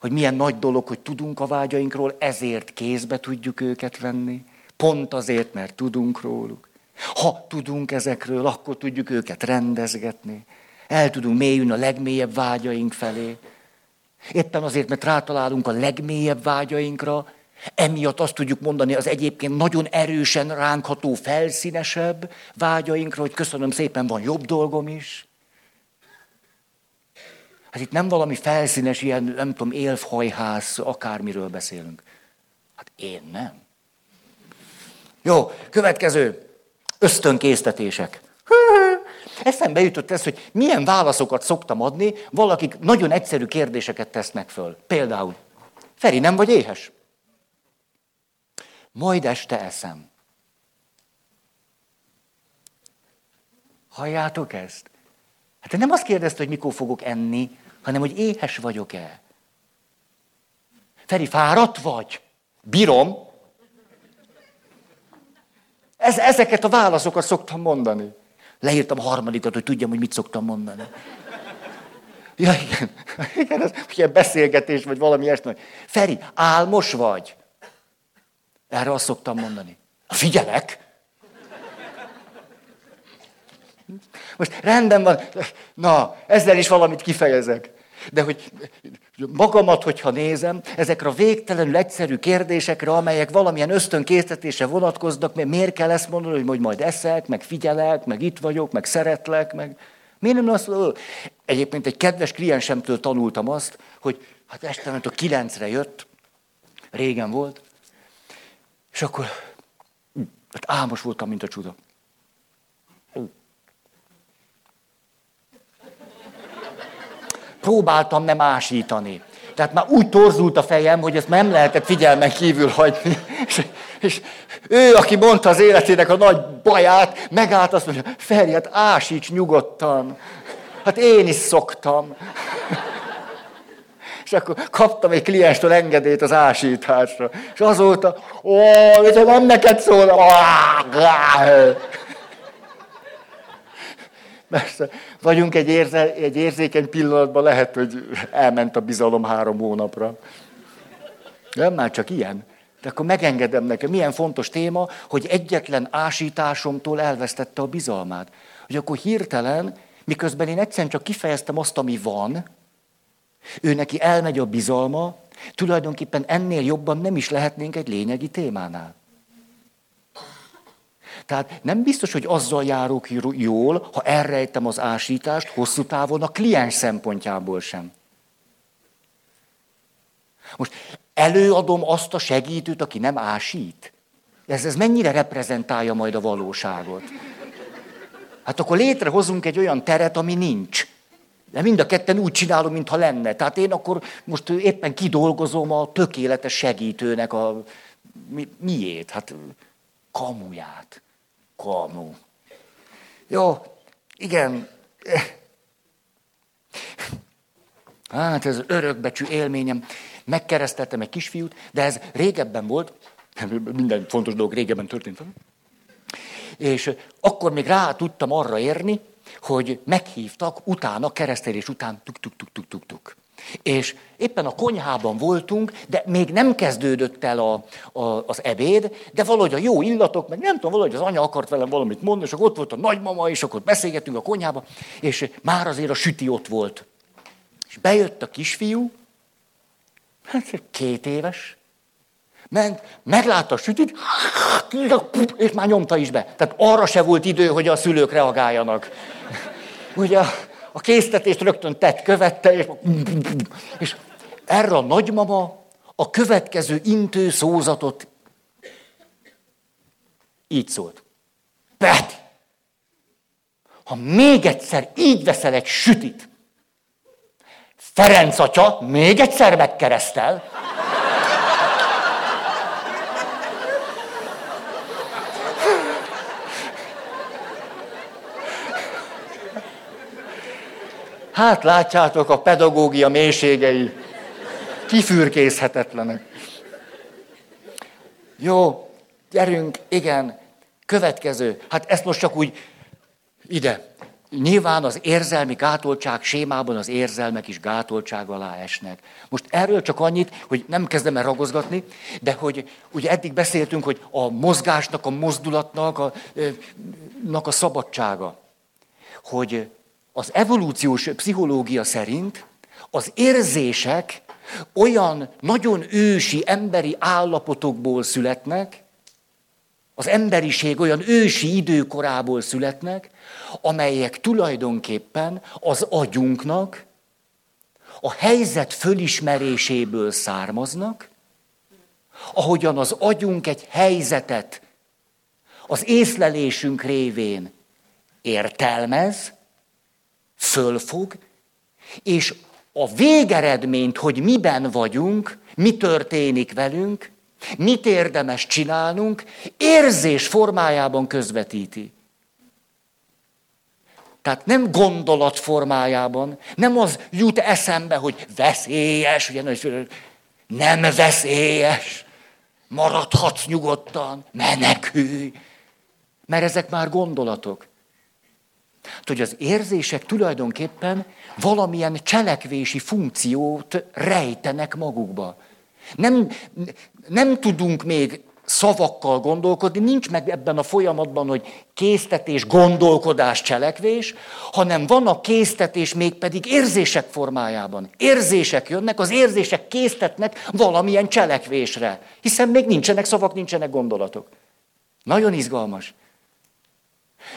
hogy milyen nagy dolog, hogy tudunk a vágyainkról, ezért kézbe tudjuk őket venni, pont azért, mert tudunk róluk. Ha tudunk ezekről, akkor tudjuk őket rendezgetni, el tudunk mélyülni a legmélyebb vágyaink felé. Éppen azért, mert rátalálunk a legmélyebb vágyainkra, Emiatt azt tudjuk mondani az egyébként nagyon erősen ránkható, felszínesebb vágyainkra, hogy köszönöm szépen, van jobb dolgom is. Hát itt nem valami felszínes, ilyen, nem tudom, élfhajház, akármiről beszélünk. Hát én nem. Jó, következő. Ösztönkésztetések. Eszembe jutott ez, hogy milyen válaszokat szoktam adni, valakik nagyon egyszerű kérdéseket tesznek föl. Például, Feri, nem vagy éhes? Majd este eszem. Halljátok ezt? Hát nem azt kérdezte, hogy mikor fogok enni, hanem hogy éhes vagyok-e. Feri, fáradt vagy? Bírom. Ez, ezeket a válaszokat szoktam mondani. Leírtam a harmadikat, hogy tudjam, hogy mit szoktam mondani. Ja, igen. igen ez ilyen beszélgetés, vagy valami ilyesmi. Feri, álmos vagy? Erre azt szoktam mondani. Figyelek! Most rendben van, na, ezzel is valamit kifejezek. De hogy magamat, hogyha nézem, ezekre a végtelenül egyszerű kérdésekre, amelyek valamilyen ösztönkészítése vonatkoznak, mert miért kell ezt mondani, hogy majd eszek, meg figyelek, meg itt vagyok, meg szeretlek, meg... Miért nem azt Egyébként egy kedves kliensemtől tanultam azt, hogy hát este, mert a kilencre jött, régen volt, és akkor hát álmos voltam, mint a csuda. Próbáltam nem ásítani. Tehát már úgy torzult a fejem, hogy ezt nem lehetett figyelmen kívül hagyni. És, és ő, aki mondta az életének a nagy baját, megállt azt mondja, Feri, hát ásíts nyugodtan. Hát én is szoktam. És akkor kaptam egy klienstől engedélyt az ásításra. És azóta, ó, ez nem neked szól. Persze, vagyunk egy, érze, egy érzékeny pillanatban, lehet, hogy elment a bizalom három hónapra. Nem már csak ilyen. De akkor megengedem nekem, milyen fontos téma, hogy egyetlen ásításomtól elvesztette a bizalmát. Hogy akkor hirtelen, miközben én egyszerűen csak kifejeztem azt, ami van, ő neki elmegy a bizalma, tulajdonképpen ennél jobban nem is lehetnénk egy lényegi témánál. Tehát nem biztos, hogy azzal járok jól, ha elrejtem az ásítást hosszú távon a kliens szempontjából sem. Most előadom azt a segítőt, aki nem ásít. Ez, ez mennyire reprezentálja majd a valóságot? Hát akkor létrehozunk egy olyan teret, ami nincs. De mind a ketten úgy csinálom, mintha lenne. Tehát én akkor most éppen kidolgozom a tökéletes segítőnek a mi, miét? Hát kamuját. Kamu. Jó, igen. Hát ez örökbecsű élményem. Megkereszteltem egy kisfiút, de ez régebben volt, minden fontos dolog régebben történt. És akkor még rá tudtam arra érni, hogy meghívtak utána, keresztelés után tuk-tuk-tuk-tuk-tuk. És éppen a konyhában voltunk, de még nem kezdődött el a, a, az ebéd, de valahogy a jó illatok, meg nem tudom, valahogy az anya akart velem valamit mondani, és akkor ott volt a nagymama, és akkor beszélgettünk a konyhába, és már azért a süti ott volt. És bejött a kisfiú, hát két éves, ment, meglátta a sütit, és már nyomta is be. Tehát arra se volt idő, hogy a szülők reagáljanak. Ugye a késztetést rögtön tett, követte, és, és erre a nagymama a következő intő szózatot így szólt. Peti, ha még egyszer így veszel egy sütit, Ferenc atya még egyszer megkeresztel, Hát látjátok a pedagógia mélységei. Kifürkészhetetlenek. Jó, gyerünk, igen, következő. Hát ezt most csak úgy ide. Nyilván az érzelmi gátoltság sémában az érzelmek is gátoltság alá esnek. Most erről csak annyit, hogy nem kezdem el ragozgatni, de hogy ugye eddig beszéltünk, hogy a mozgásnak, a mozdulatnak a, a szabadsága. Hogy az evolúciós pszichológia szerint az érzések olyan nagyon ősi emberi állapotokból születnek, az emberiség olyan ősi időkorából születnek, amelyek tulajdonképpen az agyunknak a helyzet fölismeréséből származnak, ahogyan az agyunk egy helyzetet az észlelésünk révén értelmez, fölfog, és a végeredményt, hogy miben vagyunk, mi történik velünk, mit érdemes csinálnunk, érzés formájában közvetíti. Tehát nem gondolat formájában, nem az jut eszembe, hogy veszélyes, ugye, nem veszélyes, maradhatsz nyugodtan, menekülj, mert ezek már gondolatok. Hogy az érzések tulajdonképpen valamilyen cselekvési funkciót rejtenek magukba. Nem, nem tudunk még szavakkal gondolkodni, nincs meg ebben a folyamatban, hogy késztetés, gondolkodás, cselekvés, hanem van a késztetés mégpedig érzések formájában. Érzések jönnek, az érzések késztetnek valamilyen cselekvésre, hiszen még nincsenek szavak, nincsenek gondolatok. Nagyon izgalmas.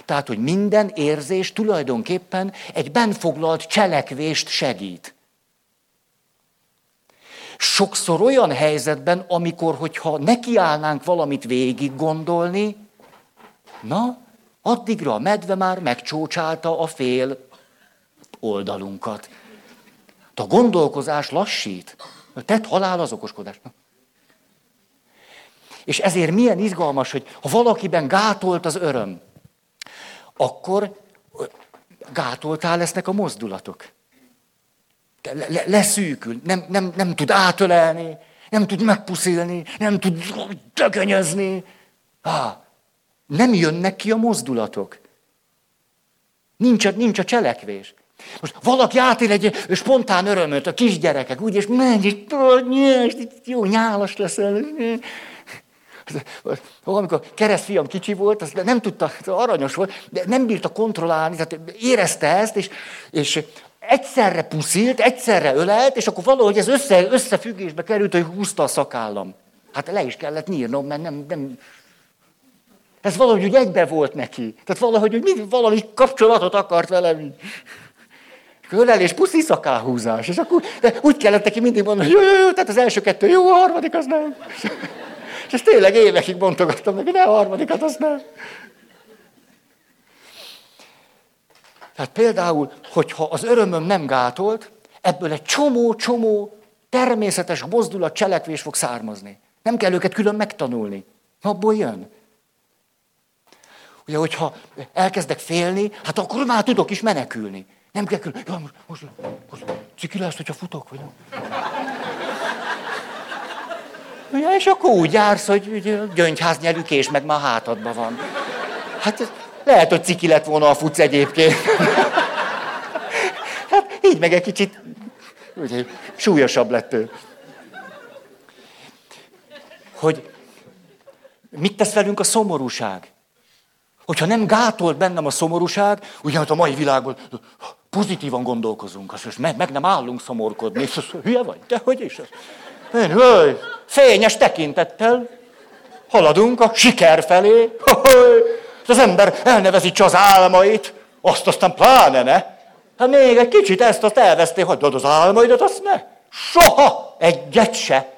Tehát, hogy minden érzés tulajdonképpen egy benfoglalt cselekvést segít. Sokszor olyan helyzetben, amikor, hogyha nekiállnánk valamit végig gondolni, na, addigra a medve már megcsócsálta a fél oldalunkat. A gondolkozás lassít. A tett halál az okoskodás. És ezért milyen izgalmas, hogy ha valakiben gátolt az öröm, akkor gátoltál lesznek a mozdulatok. Le, le, leszűkül, nem, nem, nem tud átölelni, nem tud megpuszilni, nem tud tökönyözni. Ah, nem jönnek ki a mozdulatok. Nincs a, nincs a cselekvés. Most valaki átél egy spontán örömöt, a kisgyerekek, úgy, és megy, és jó nyálas leszel. Amikor keresztfiam kicsi volt, az nem tudta, aranyos volt, de nem bírta kontrollálni, tehát érezte ezt, és, és egyszerre puszilt, egyszerre ölelt, és akkor valahogy ez össze, összefüggésbe került, hogy húzta a szakállam. Hát le is kellett nyírnom, mert nem, nem... Ez valahogy úgy egybe volt neki. Tehát valahogy úgy, valami kapcsolatot akart velem. Ölelés, puszi szakálhúzás. És akkor de úgy kellett neki mindig mondani, hogy jó, jó, jó, tehát az első kettő jó, a harmadik az nem. És ezt tényleg évekig bontogattam neki, ne a harmadikat, azt nem. Tehát például, hogyha az örömöm nem gátolt, ebből egy csomó-csomó természetes mozdulat, cselekvés fog származni. Nem kell őket külön megtanulni. Abból jön. Ugye, hogyha elkezdek félni, hát akkor már tudok is menekülni. Nem kell külön. Ja, most, most, most ciki lesz, hogyha futok, vagy nem. Ugye, és akkor úgy jársz, hogy gyöngyház nyelükés meg már hátadban van. Hát lehet, hogy ciki lett volna a futsz egyébként. Hát így meg egy kicsit ugye, súlyosabb lett ő. Hogy mit tesz velünk a szomorúság? Hogyha nem gátolt bennem a szomorúság, ugye hát a mai világban pozitívan gondolkozunk, azt meg, meg nem állunk szomorkodni, és az, hülye vagy, te hogy is? Én, hölgy, fényes tekintettel haladunk a siker felé. Az ember elnevezítse az álmait, azt aztán pláne ne. Hát még egy kicsit ezt azt elvesztél, hagyd az álmaidat, azt ne. Soha egyet se.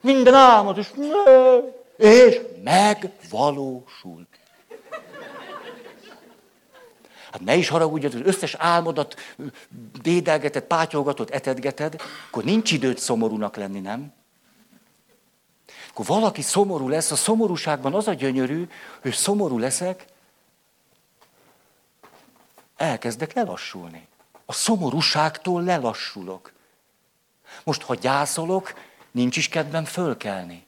Minden álmod is. És megvalósul. Hát ne is haragudj, az összes álmodat dédelgeted, pátyolgatod, etedgeted, akkor nincs időt szomorúnak lenni, nem? Akkor valaki szomorú lesz, a szomorúságban az a gyönyörű, hogy szomorú leszek, elkezdek lelassulni. A szomorúságtól lelassulok. Most, ha gyászolok, nincs is kedvem fölkelni.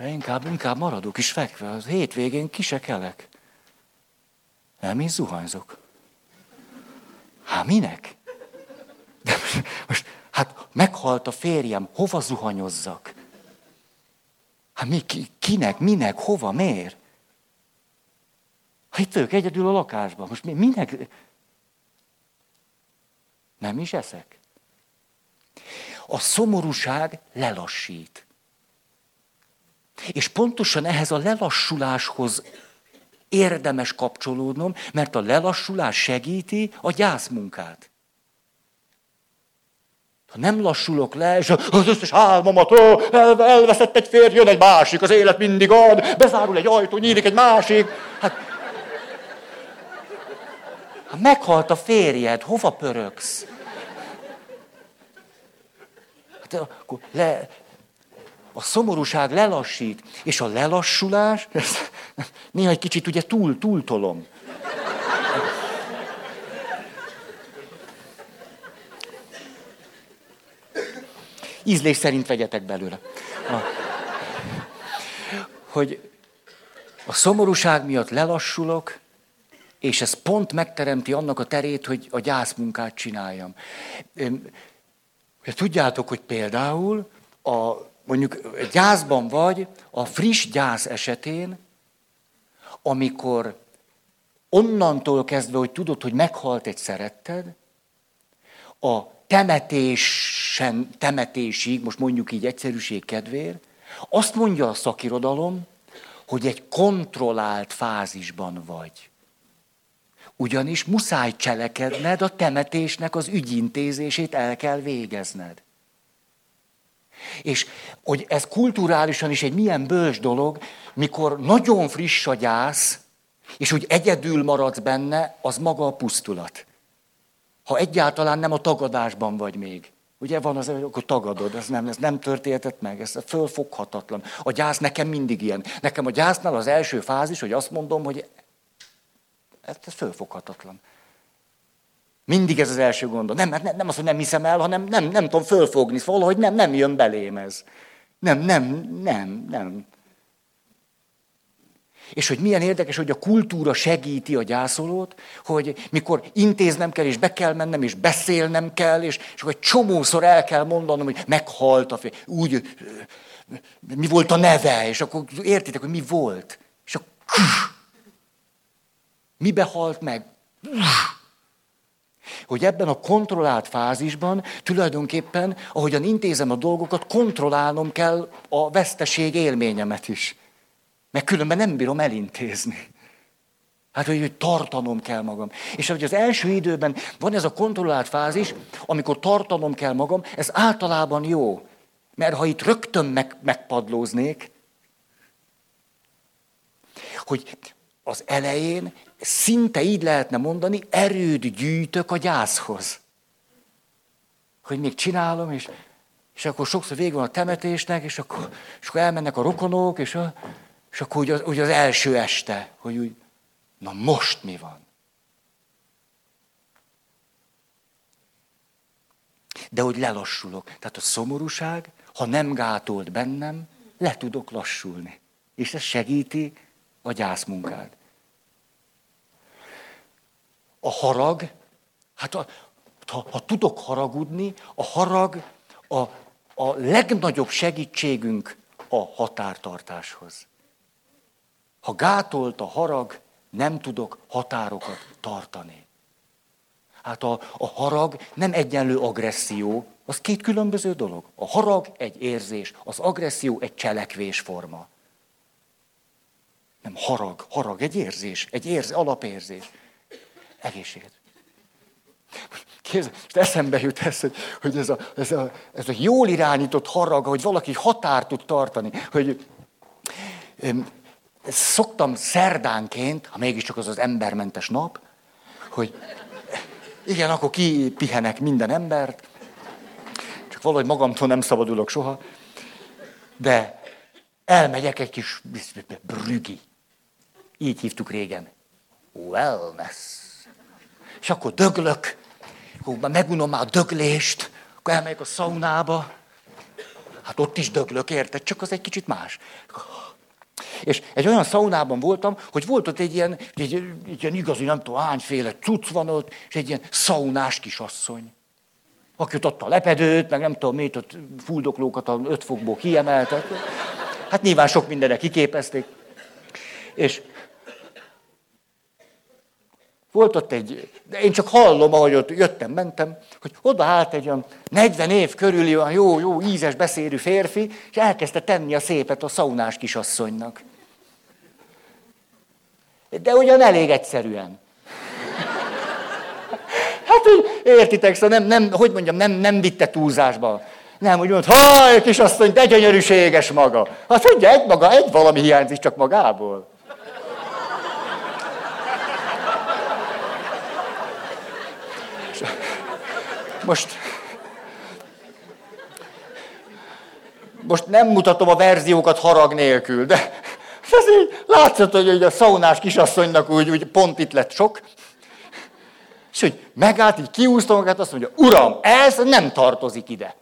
Inkább, inkább maradok is fekve, az hétvégén kisekelek. Nem, én zuhanyzok. Hát minek? De most, most, hát meghalt a férjem, hova zuhanyozzak? Hát mi, ki, kinek, minek, hova, miért? Hát itt vagyok egyedül a lakásban, most mi, minek? Nem is eszek. A szomorúság lelassít. És pontosan ehhez a lelassuláshoz érdemes kapcsolódnom, mert a lelassulás segíti a gyászmunkát. Ha nem lassulok le, és az összes álmomat, ó, elveszett egy férj, jön egy másik, az élet mindig ad, bezárul egy ajtó, nyílik egy másik. Hát, ha meghalt a férjed, hova pöröksz? Hát, akkor le, a szomorúság lelassít, és a lelassulás, néha egy kicsit ugye túl, túltolom. Ízlés szerint vegyetek belőle. A, hogy a szomorúság miatt lelassulok, és ez pont megteremti annak a terét, hogy a gyászmunkát csináljam. Tudjátok, hogy például a, mondjuk gyászban vagy, a friss gyász esetén, amikor onnantól kezdve, hogy tudod, hogy meghalt egy szeretted, a temetésen, temetésig, most mondjuk így egyszerűség kedvéért, azt mondja a szakirodalom, hogy egy kontrollált fázisban vagy. Ugyanis muszáj cselekedned, a temetésnek az ügyintézését el kell végezned. És hogy ez kulturálisan is egy milyen bölcs dolog, mikor nagyon friss a gyász, és úgy egyedül maradsz benne, az maga a pusztulat. Ha egyáltalán nem a tagadásban vagy még. Ugye van az, akkor tagadod, ez nem, ez nem történhetett meg, ez fölfoghatatlan. A gyász nekem mindig ilyen. Nekem a gyásznál az első fázis, hogy azt mondom, hogy ez, ez fölfoghatatlan. Mindig ez az első gondom. Nem, nem, nem az, hogy nem hiszem el, hanem nem, nem tudom fölfogni. Valahogy nem, nem jön belém ez. Nem, nem, nem, nem. És hogy milyen érdekes, hogy a kultúra segíti a gyászolót, hogy mikor intéznem kell, és be kell mennem, és beszélnem kell, és, és akkor egy csomószor el kell mondanom, hogy meghalt a fél. Úgy, mi volt a neve, és akkor értitek, hogy mi volt. És akkor mibe halt meg? Hogy ebben a kontrollált fázisban tulajdonképpen, ahogyan intézem a dolgokat, kontrollálnom kell a veszteség élményemet is. Mert különben nem bírom elintézni. Hát, hogy, hogy tartanom kell magam. És hogy az első időben van ez a kontrollált fázis, amikor tartanom kell magam, ez általában jó. Mert ha itt rögtön meg, megpadlóznék, hogy az elején szinte így lehetne mondani, erőd gyűjtök a gyászhoz. Hogy még csinálom, és, és akkor sokszor vége van a temetésnek, és akkor, és akkor elmennek a rokonok, és, a, és akkor úgy az, úgy az első este, hogy úgy, na most mi van? De hogy lelassulok. Tehát a szomorúság, ha nem gátolt bennem, le tudok lassulni. És ez segíti a gyászmunkát. A harag, hát a, ha, ha tudok haragudni, a harag a, a legnagyobb segítségünk a határtartáshoz. Ha gátolt a harag, nem tudok határokat tartani. Hát a, a harag nem egyenlő agresszió, az két különböző dolog. A harag egy érzés, az agresszió egy cselekvésforma. Nem harag, harag, egy érzés, egy érzés, alapérzés. Egészséget. Kézzel, most eszembe jut ez, hogy, hogy ez, a, ez, a, ez a jól irányított harag, hogy valaki határt tud tartani, hogy szoktam szerdánként, ha mégiscsak az az embermentes nap, hogy igen, akkor kipihenek minden embert, csak valahogy magamtól nem szabadulok soha, de elmegyek egy kis brügi. Így hívtuk régen. Wellness. És akkor döglök, akkor már megunom már a döglést, akkor elmegyek a szaunába, hát ott is döglök, érted? Csak az egy kicsit más. És egy olyan szaunában voltam, hogy volt ott egy ilyen, egy, egy ilyen igazi, nem tudom, hányféle cucc van ott, és egy ilyen szaunás kisasszony. Aki ott adta a lepedőt, meg nem tudom mit, ott fuldoklókat a öt fokból kiemeltek. Hát nyilván sok mindenre kiképezték. És volt ott egy, de én csak hallom, ahogy ott jöttem, mentem, hogy oda állt egy olyan 40 év körüli olyan jó, jó, ízes beszélő férfi, és elkezdte tenni a szépet a szaunás kisasszonynak. De ugyan elég egyszerűen. Hát, hogy értitek, szóval nem, nem, hogy mondjam, nem, nem vitte túlzásba. Nem, úgy mondta, haj, kisasszony, de gyönyörűséges maga. Hát ugye, egy maga, egy valami hiányzik csak magából. Most, most nem mutatom a verziókat harag nélkül, de ez így látszott, hogy a szaunás kisasszonynak úgy, úgy pont itt lett sok. És hogy megállt, így kiúzta magát, azt mondja, uram, ez nem tartozik ide.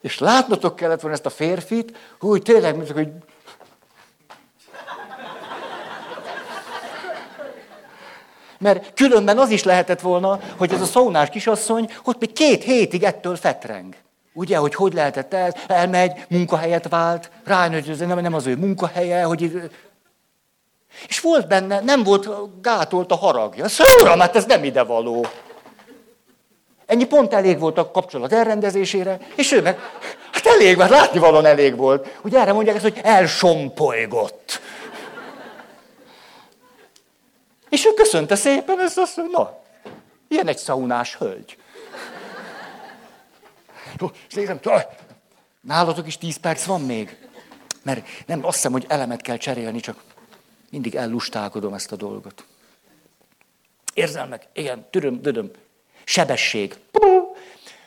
És látnotok kellett volna ezt a férfit, hogy tényleg, mint hogy Mert különben az is lehetett volna, hogy ez a szaunás kisasszony ott még két hétig ettől fetreng. Ugye, hogy hogy lehetett ez? Elmegy, munkahelyet vált, rájön, hogy ez nem, nem az ő munkahelye, hogy... És volt benne, nem volt gátolt a haragja. Szóra, mert ez nem ide való. Ennyi pont elég volt a kapcsolat elrendezésére, és ő meg, hát elég, mert látni valóan elég volt. Ugye erre mondják ezt, hogy elsompolygott. És ő köszönte szépen, ez azt mondja, na, ilyen egy szaunás hölgy. És nézem, nálatok is tíz perc van még? Mert nem, azt hiszem, hogy elemet kell cserélni, csak mindig ellustálkodom ezt a dolgot. Érzelmek, igen, türöm, dödöm. Sebesség.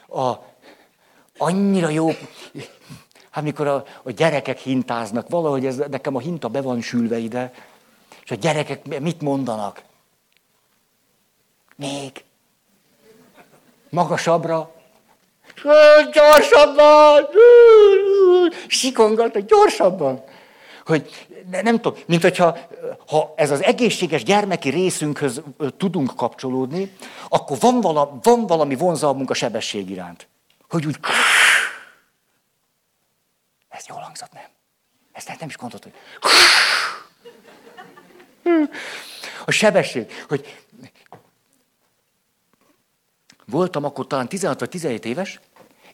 A, annyira jó, hát mikor a, a gyerekek hintáznak, valahogy ez, nekem a hinta be van sülve ide, és a gyerekek mit mondanak? Még. Magasabbra. Gyorsabban! Sikongatok, gyorsabban. Hogy nem tudom, mint hogyha ha ez az egészséges gyermeki részünkhöz tudunk kapcsolódni, akkor van, vala, van valami vonzalmunk a sebesség iránt. Hogy úgy... Ez jól hangzott, nem? Ezt nem is gondolt, hogy... A sebesség, hogy voltam akkor talán 16 vagy 17 éves,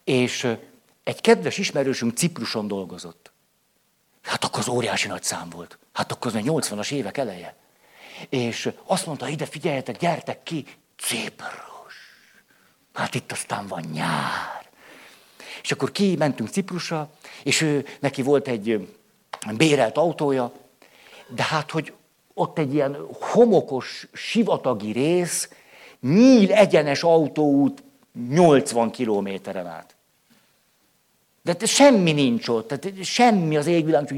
és egy kedves ismerősünk Cipruson dolgozott. Hát akkor az óriási nagy szám volt. Hát akkor az 80-as évek eleje. És azt mondta, ide figyeljetek, gyertek ki, Ciprus. Hát itt aztán van nyár. És akkor ki mentünk Ciprusra, és ő, neki volt egy bérelt autója, de hát, hogy ott egy ilyen homokos, sivatagi rész, nyíl egyenes autóút 80 kilométeren át. De semmi nincs ott, tehát semmi az égvilág.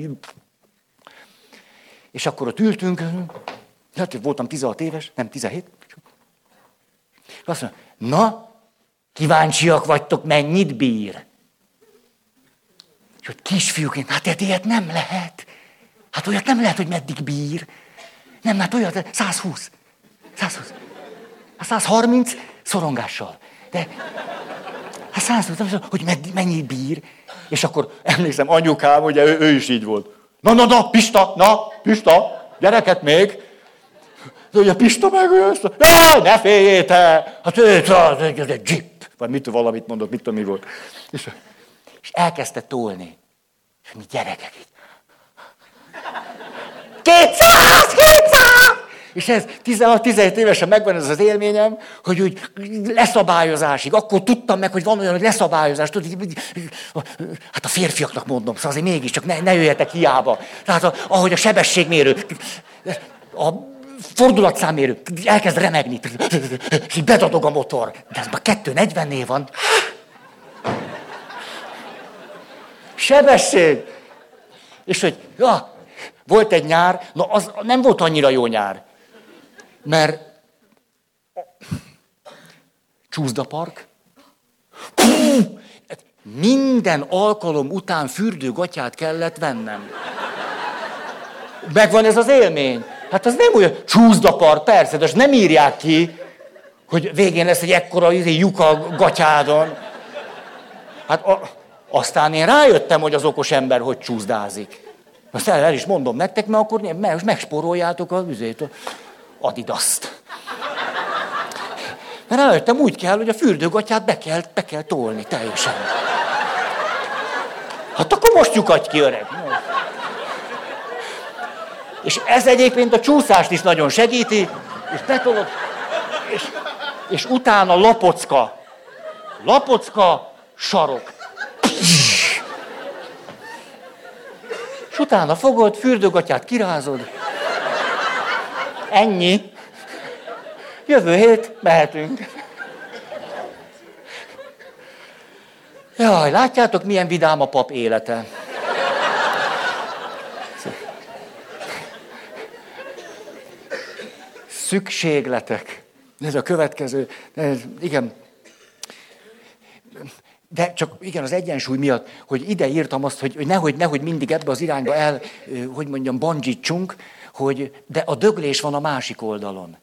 És akkor ott ültünk, hát voltam 16 éves, nem 17. És azt mondja, na, kíváncsiak vagytok, mennyit bír? És hogy kisfiúként, hát ilyet nem lehet. Hát olyat nem lehet, hogy meddig bír. Nem, hát olyat, 120. 120. A 130 szorongással. De hát 120, hogy mennyi bír. És akkor emlékszem, anyukám, ugye ő, ő is így volt. Na, na, na, Pista, na, Pista, gyereket még. De ugye Pista meg ő ne féljél te! Hát ő, ez egy jeep. Vagy mit valamit mondott, mit tudom, mi volt. És, és elkezdte tolni. És mi gyerekek így. 200, 200! És ez 16-17 évesen megvan ez az élményem, hogy úgy leszabályozásig. Akkor tudtam meg, hogy van olyan, hogy leszabályozás. Tudod, hát a férfiaknak mondom, szóval azért mégiscsak ne, ne jöjjetek hiába. Tehát a, ahogy a sebességmérő, a fordulatszámérő elkezd remegni, és így bedadog a motor. De ez már 240-nél van. Sebesség! És hogy, ja, volt egy nyár, na az nem volt annyira jó nyár. Mert csúszdapark, minden alkalom után fürdőgatyát kellett vennem. Megvan ez az élmény. Hát az nem olyan csúszdapark, persze, de nem írják ki, hogy végén lesz egy ekkora izé, lyuk a gatyádon. Hát a, aztán én rájöttem, hogy az okos ember hogy csúszdázik. Azt el, el is mondom nektek, mert akkor meg, megspóroljátok az üzét, adidaszt. Mert rájöttem, úgy kell, hogy a fürdőgatyát be kell, be kell tolni teljesen. Hát akkor most lyukadj ki, öreg. És ez egyébként a csúszást is nagyon segíti, és betolod, és, és utána lapocka. Lapocka, sarok. És utána fogod, fürdőgatyát kirázod. Ennyi. Jövő hét mehetünk. Jaj, látjátok, milyen vidám a pap élete. Szükségletek. Ez a következő. Ez, igen. De csak igen, az egyensúly miatt, hogy ide írtam azt, hogy, hogy nehogy, nehogy mindig ebbe az irányba el, hogy mondjam, bandzsítsunk, hogy de a döglés van a másik oldalon.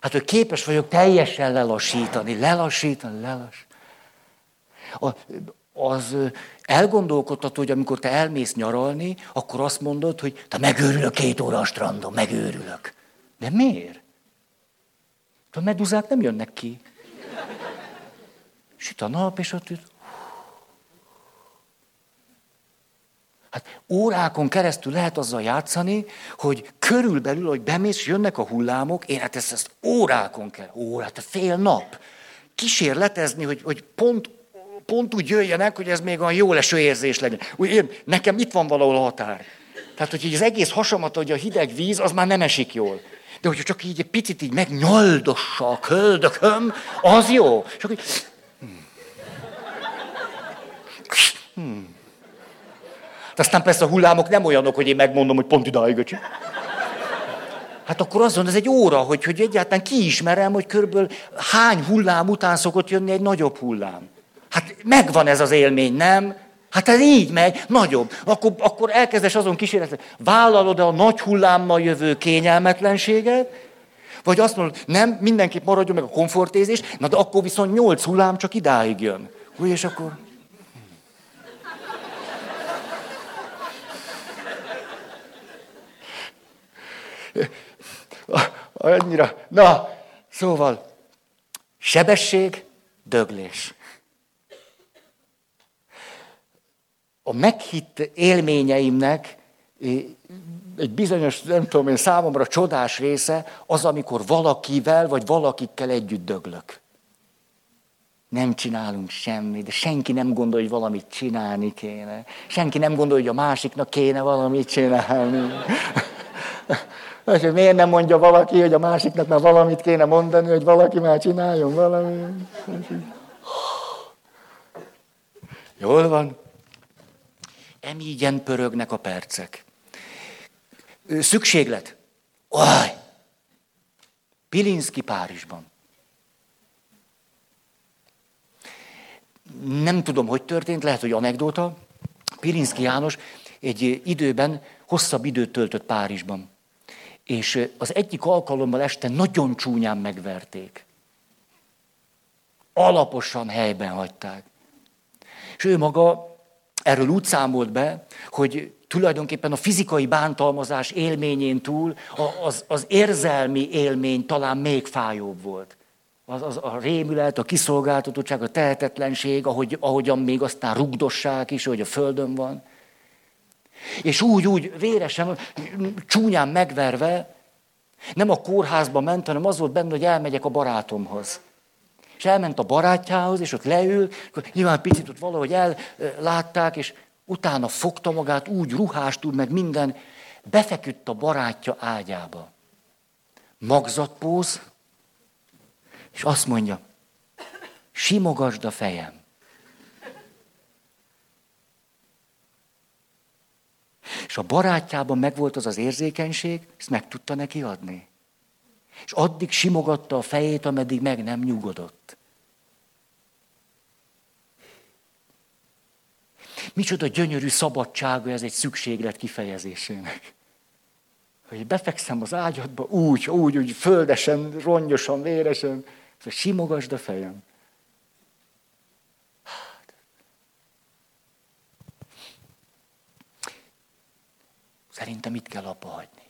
Hát, hogy képes vagyok teljesen lelassítani, lelassítani, lelassítani. Az elgondolkodtató, hogy amikor te elmész nyaralni, akkor azt mondod, hogy te megőrülök két óra a strandon, megőrülök. De miért? A meduzák nem jönnek ki. Süt a nap, és ott Hát órákon keresztül lehet azzal játszani, hogy körülbelül, hogy bemész, jönnek a hullámok, én hát ezt, ezt órákon kell, órát, fél nap. Kísérletezni, hogy, hogy pont, pont úgy jöjjenek, hogy ez még olyan jó leső érzés legyen. Úgy, én, nekem itt van valahol a határ. Tehát, hogy így az egész hasamat, hogy a hideg víz, az már nem esik jól. De hogyha csak így egy picit így megnyaldossa a köldököm, az jó. És akkor így... Hmm. Hmm. De aztán persze a hullámok nem olyanok, hogy én megmondom, hogy pont idáig, öcsi. Hát akkor azon, ez egy óra, hogy, hogy egyáltalán kiismerem, hogy körülbelül hány hullám után szokott jönni egy nagyobb hullám. Hát megvan ez az élmény, nem? Hát ez így megy, nagyobb. Akkor, akkor elkezdesz azon kísérletet, vállalod a nagy hullámmal jövő kényelmetlenséget, vagy azt mondod, nem, mindenképp maradjon meg a komfortézés, na de akkor viszont nyolc hullám csak idáig jön. Úgy, és akkor... Annyira. Na, szóval, sebesség, döglés. A meghitt élményeimnek egy bizonyos, nem tudom én, számomra csodás része az, amikor valakivel vagy valakikkel együtt döglök. Nem csinálunk semmit, de senki nem gondol, hogy valamit csinálni kéne. Senki nem gondol, hogy a másiknak kéne valamit csinálni. És hogy miért nem mondja valaki, hogy a másiknak már valamit kéne mondani, hogy valaki már csináljon valamit. Jól van. Emígyen pörögnek a percek. Szükséglet. Oj! Pilinszki Párizsban. Nem tudom, hogy történt, lehet, hogy anekdóta. Pilinszki János egy időben hosszabb időt töltött Párizsban. És az egyik alkalommal este nagyon csúnyán megverték. Alaposan helyben hagyták. És ő maga erről úgy számolt be, hogy tulajdonképpen a fizikai bántalmazás élményén túl az, az érzelmi élmény talán még fájóbb volt. Az, az a rémület, a kiszolgáltatottság, a tehetetlenség, ahogy, ahogyan még aztán rugdossák is, hogy a földön van. És úgy, úgy véresen, csúnyán megverve, nem a kórházba ment, hanem az volt benne, hogy elmegyek a barátomhoz. És elment a barátjához, és ott leül, nyilván picit ott valahogy ellátták, és utána fogta magát, úgy ruhást meg minden, befeküdt a barátja ágyába. Magzatpóz, és azt mondja, simogasd a fejem. És a barátjában megvolt az az érzékenység, ezt meg tudta neki adni. És addig simogatta a fejét, ameddig meg nem nyugodott. Micsoda gyönyörű szabadsága ez egy szükséglet kifejezésének. Hogy befekszem az ágyadba úgy, úgy, úgy földesen, rongyosan, véresen, simogasd a fejem. Szerintem itt kell abba hagyni.